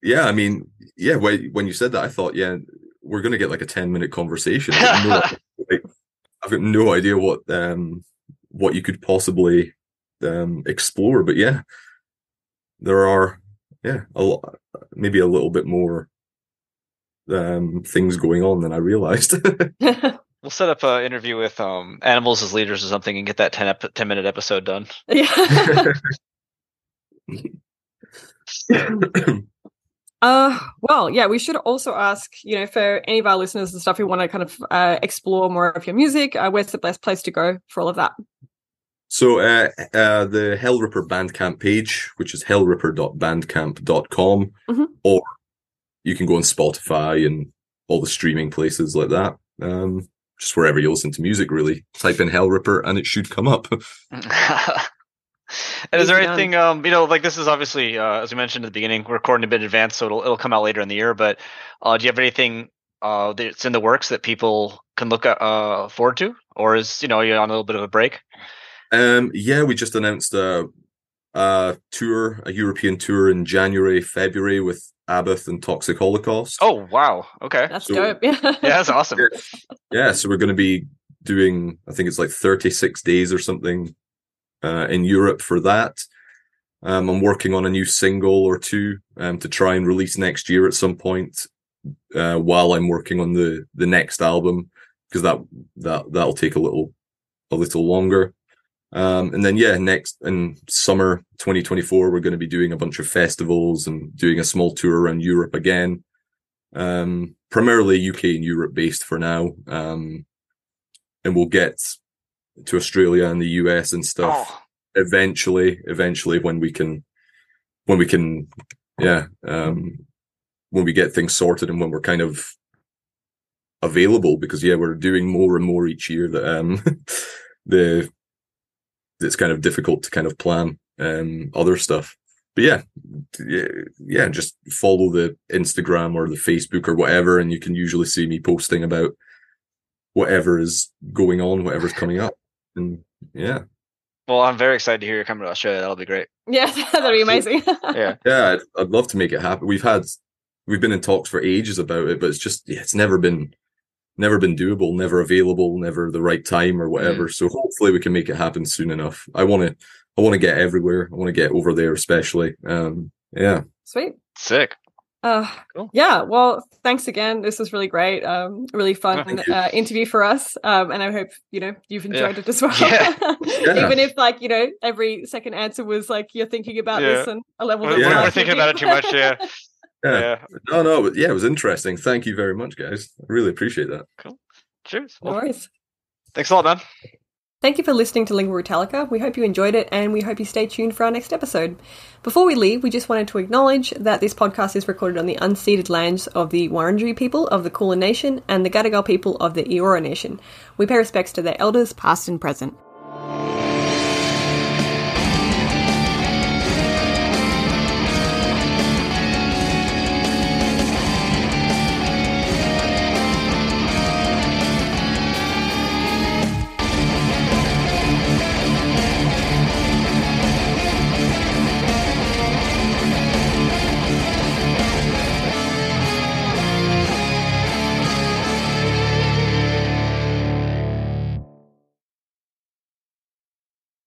yeah, I mean, yeah, when you said that, I thought, yeah, we're going to get like a 10 minute conversation. I've got, no, like, I've got no idea what, um, what you could possibly, um, explore, but yeah, there are, yeah, a lot, maybe a little bit more, um, things going on than I realized. We'll set up an interview with um, animals as leaders or something and get that 10, ep- 10 minute episode done. Yeah. Uh, well, yeah, we should also ask, you know, for any of our listeners and stuff who want to kind of uh, explore more of your music, uh, where's the best place to go for all of that? So, uh, uh, the Hellripper Bandcamp page, which is hellripper.bandcamp.com, mm-hmm. or you can go on Spotify and all the streaming places like that. Um, just wherever you listen to music, really. Type in Hellripper and it should come up. And is there anything, um, you know, like this is obviously, uh, as we mentioned at the beginning, we're recording a bit in advance, so it'll it'll come out later in the year. But uh, do you have anything uh, that's in the works that people can look uh, forward to, or is you know you're on a little bit of a break? Um, yeah, we just announced a, a tour, a European tour in January, February with Abbath and Toxic Holocaust. Oh wow! Okay, that's so, dope. yeah, that's awesome. Yeah, yeah, so we're going to be doing, I think it's like 36 days or something uh, in Europe for that. Um, I'm working on a new single or two um, to try and release next year at some point uh, while I'm working on the the next album because that that that'll take a little a little longer. Um, and then yeah, next in summer 2024, we're going to be doing a bunch of festivals and doing a small tour around Europe again. Um, primarily UK and Europe based for now. Um, and we'll get to Australia and the US and stuff. Oh. Eventually, eventually, when we can, when we can, yeah, um, when we get things sorted and when we're kind of available because yeah, we're doing more and more each year that um the it's kind of difficult to kind of plan um other stuff. But yeah, yeah, yeah, just follow the Instagram or the Facebook or whatever, and you can usually see me posting about whatever is going on, whatever's coming up. And yeah. Well, I'm very excited to hear you're coming to Australia. That'll be great. Yeah, that'd be amazing. yeah. Yeah, I'd, I'd love to make it happen. We've had we've been in talks for ages about it, but it's just yeah, it's never been never been doable, never available, never the right time or whatever. Mm. So hopefully we can make it happen soon enough. I want to I want to get everywhere. I want to get over there especially. Um yeah. Sweet. Sick. Uh, cool. Yeah, well, thanks again. This was really great. Um, really fun uh, interview for us. Um, and I hope you know you've enjoyed yeah. it as well. Yeah. yeah. Even if like you know every second answer was like you're thinking about this and a level. We're, we're thinking about it too much. Yeah. yeah. yeah. No, no, but yeah, it was interesting. Thank you very much, guys. I really appreciate that. Cool. Cheers. No worries. Thanks a lot, man. Thank you for listening to Lingüa Brütallica. We hope you enjoyed it and we hope you stay tuned for our next episode. Before we leave, we just wanted to acknowledge that this podcast is recorded on the unceded lands of the Wurundjeri people of the Kulin Nation and the Gadigal people of the Eora Nation. We pay respects to their elders, past and present.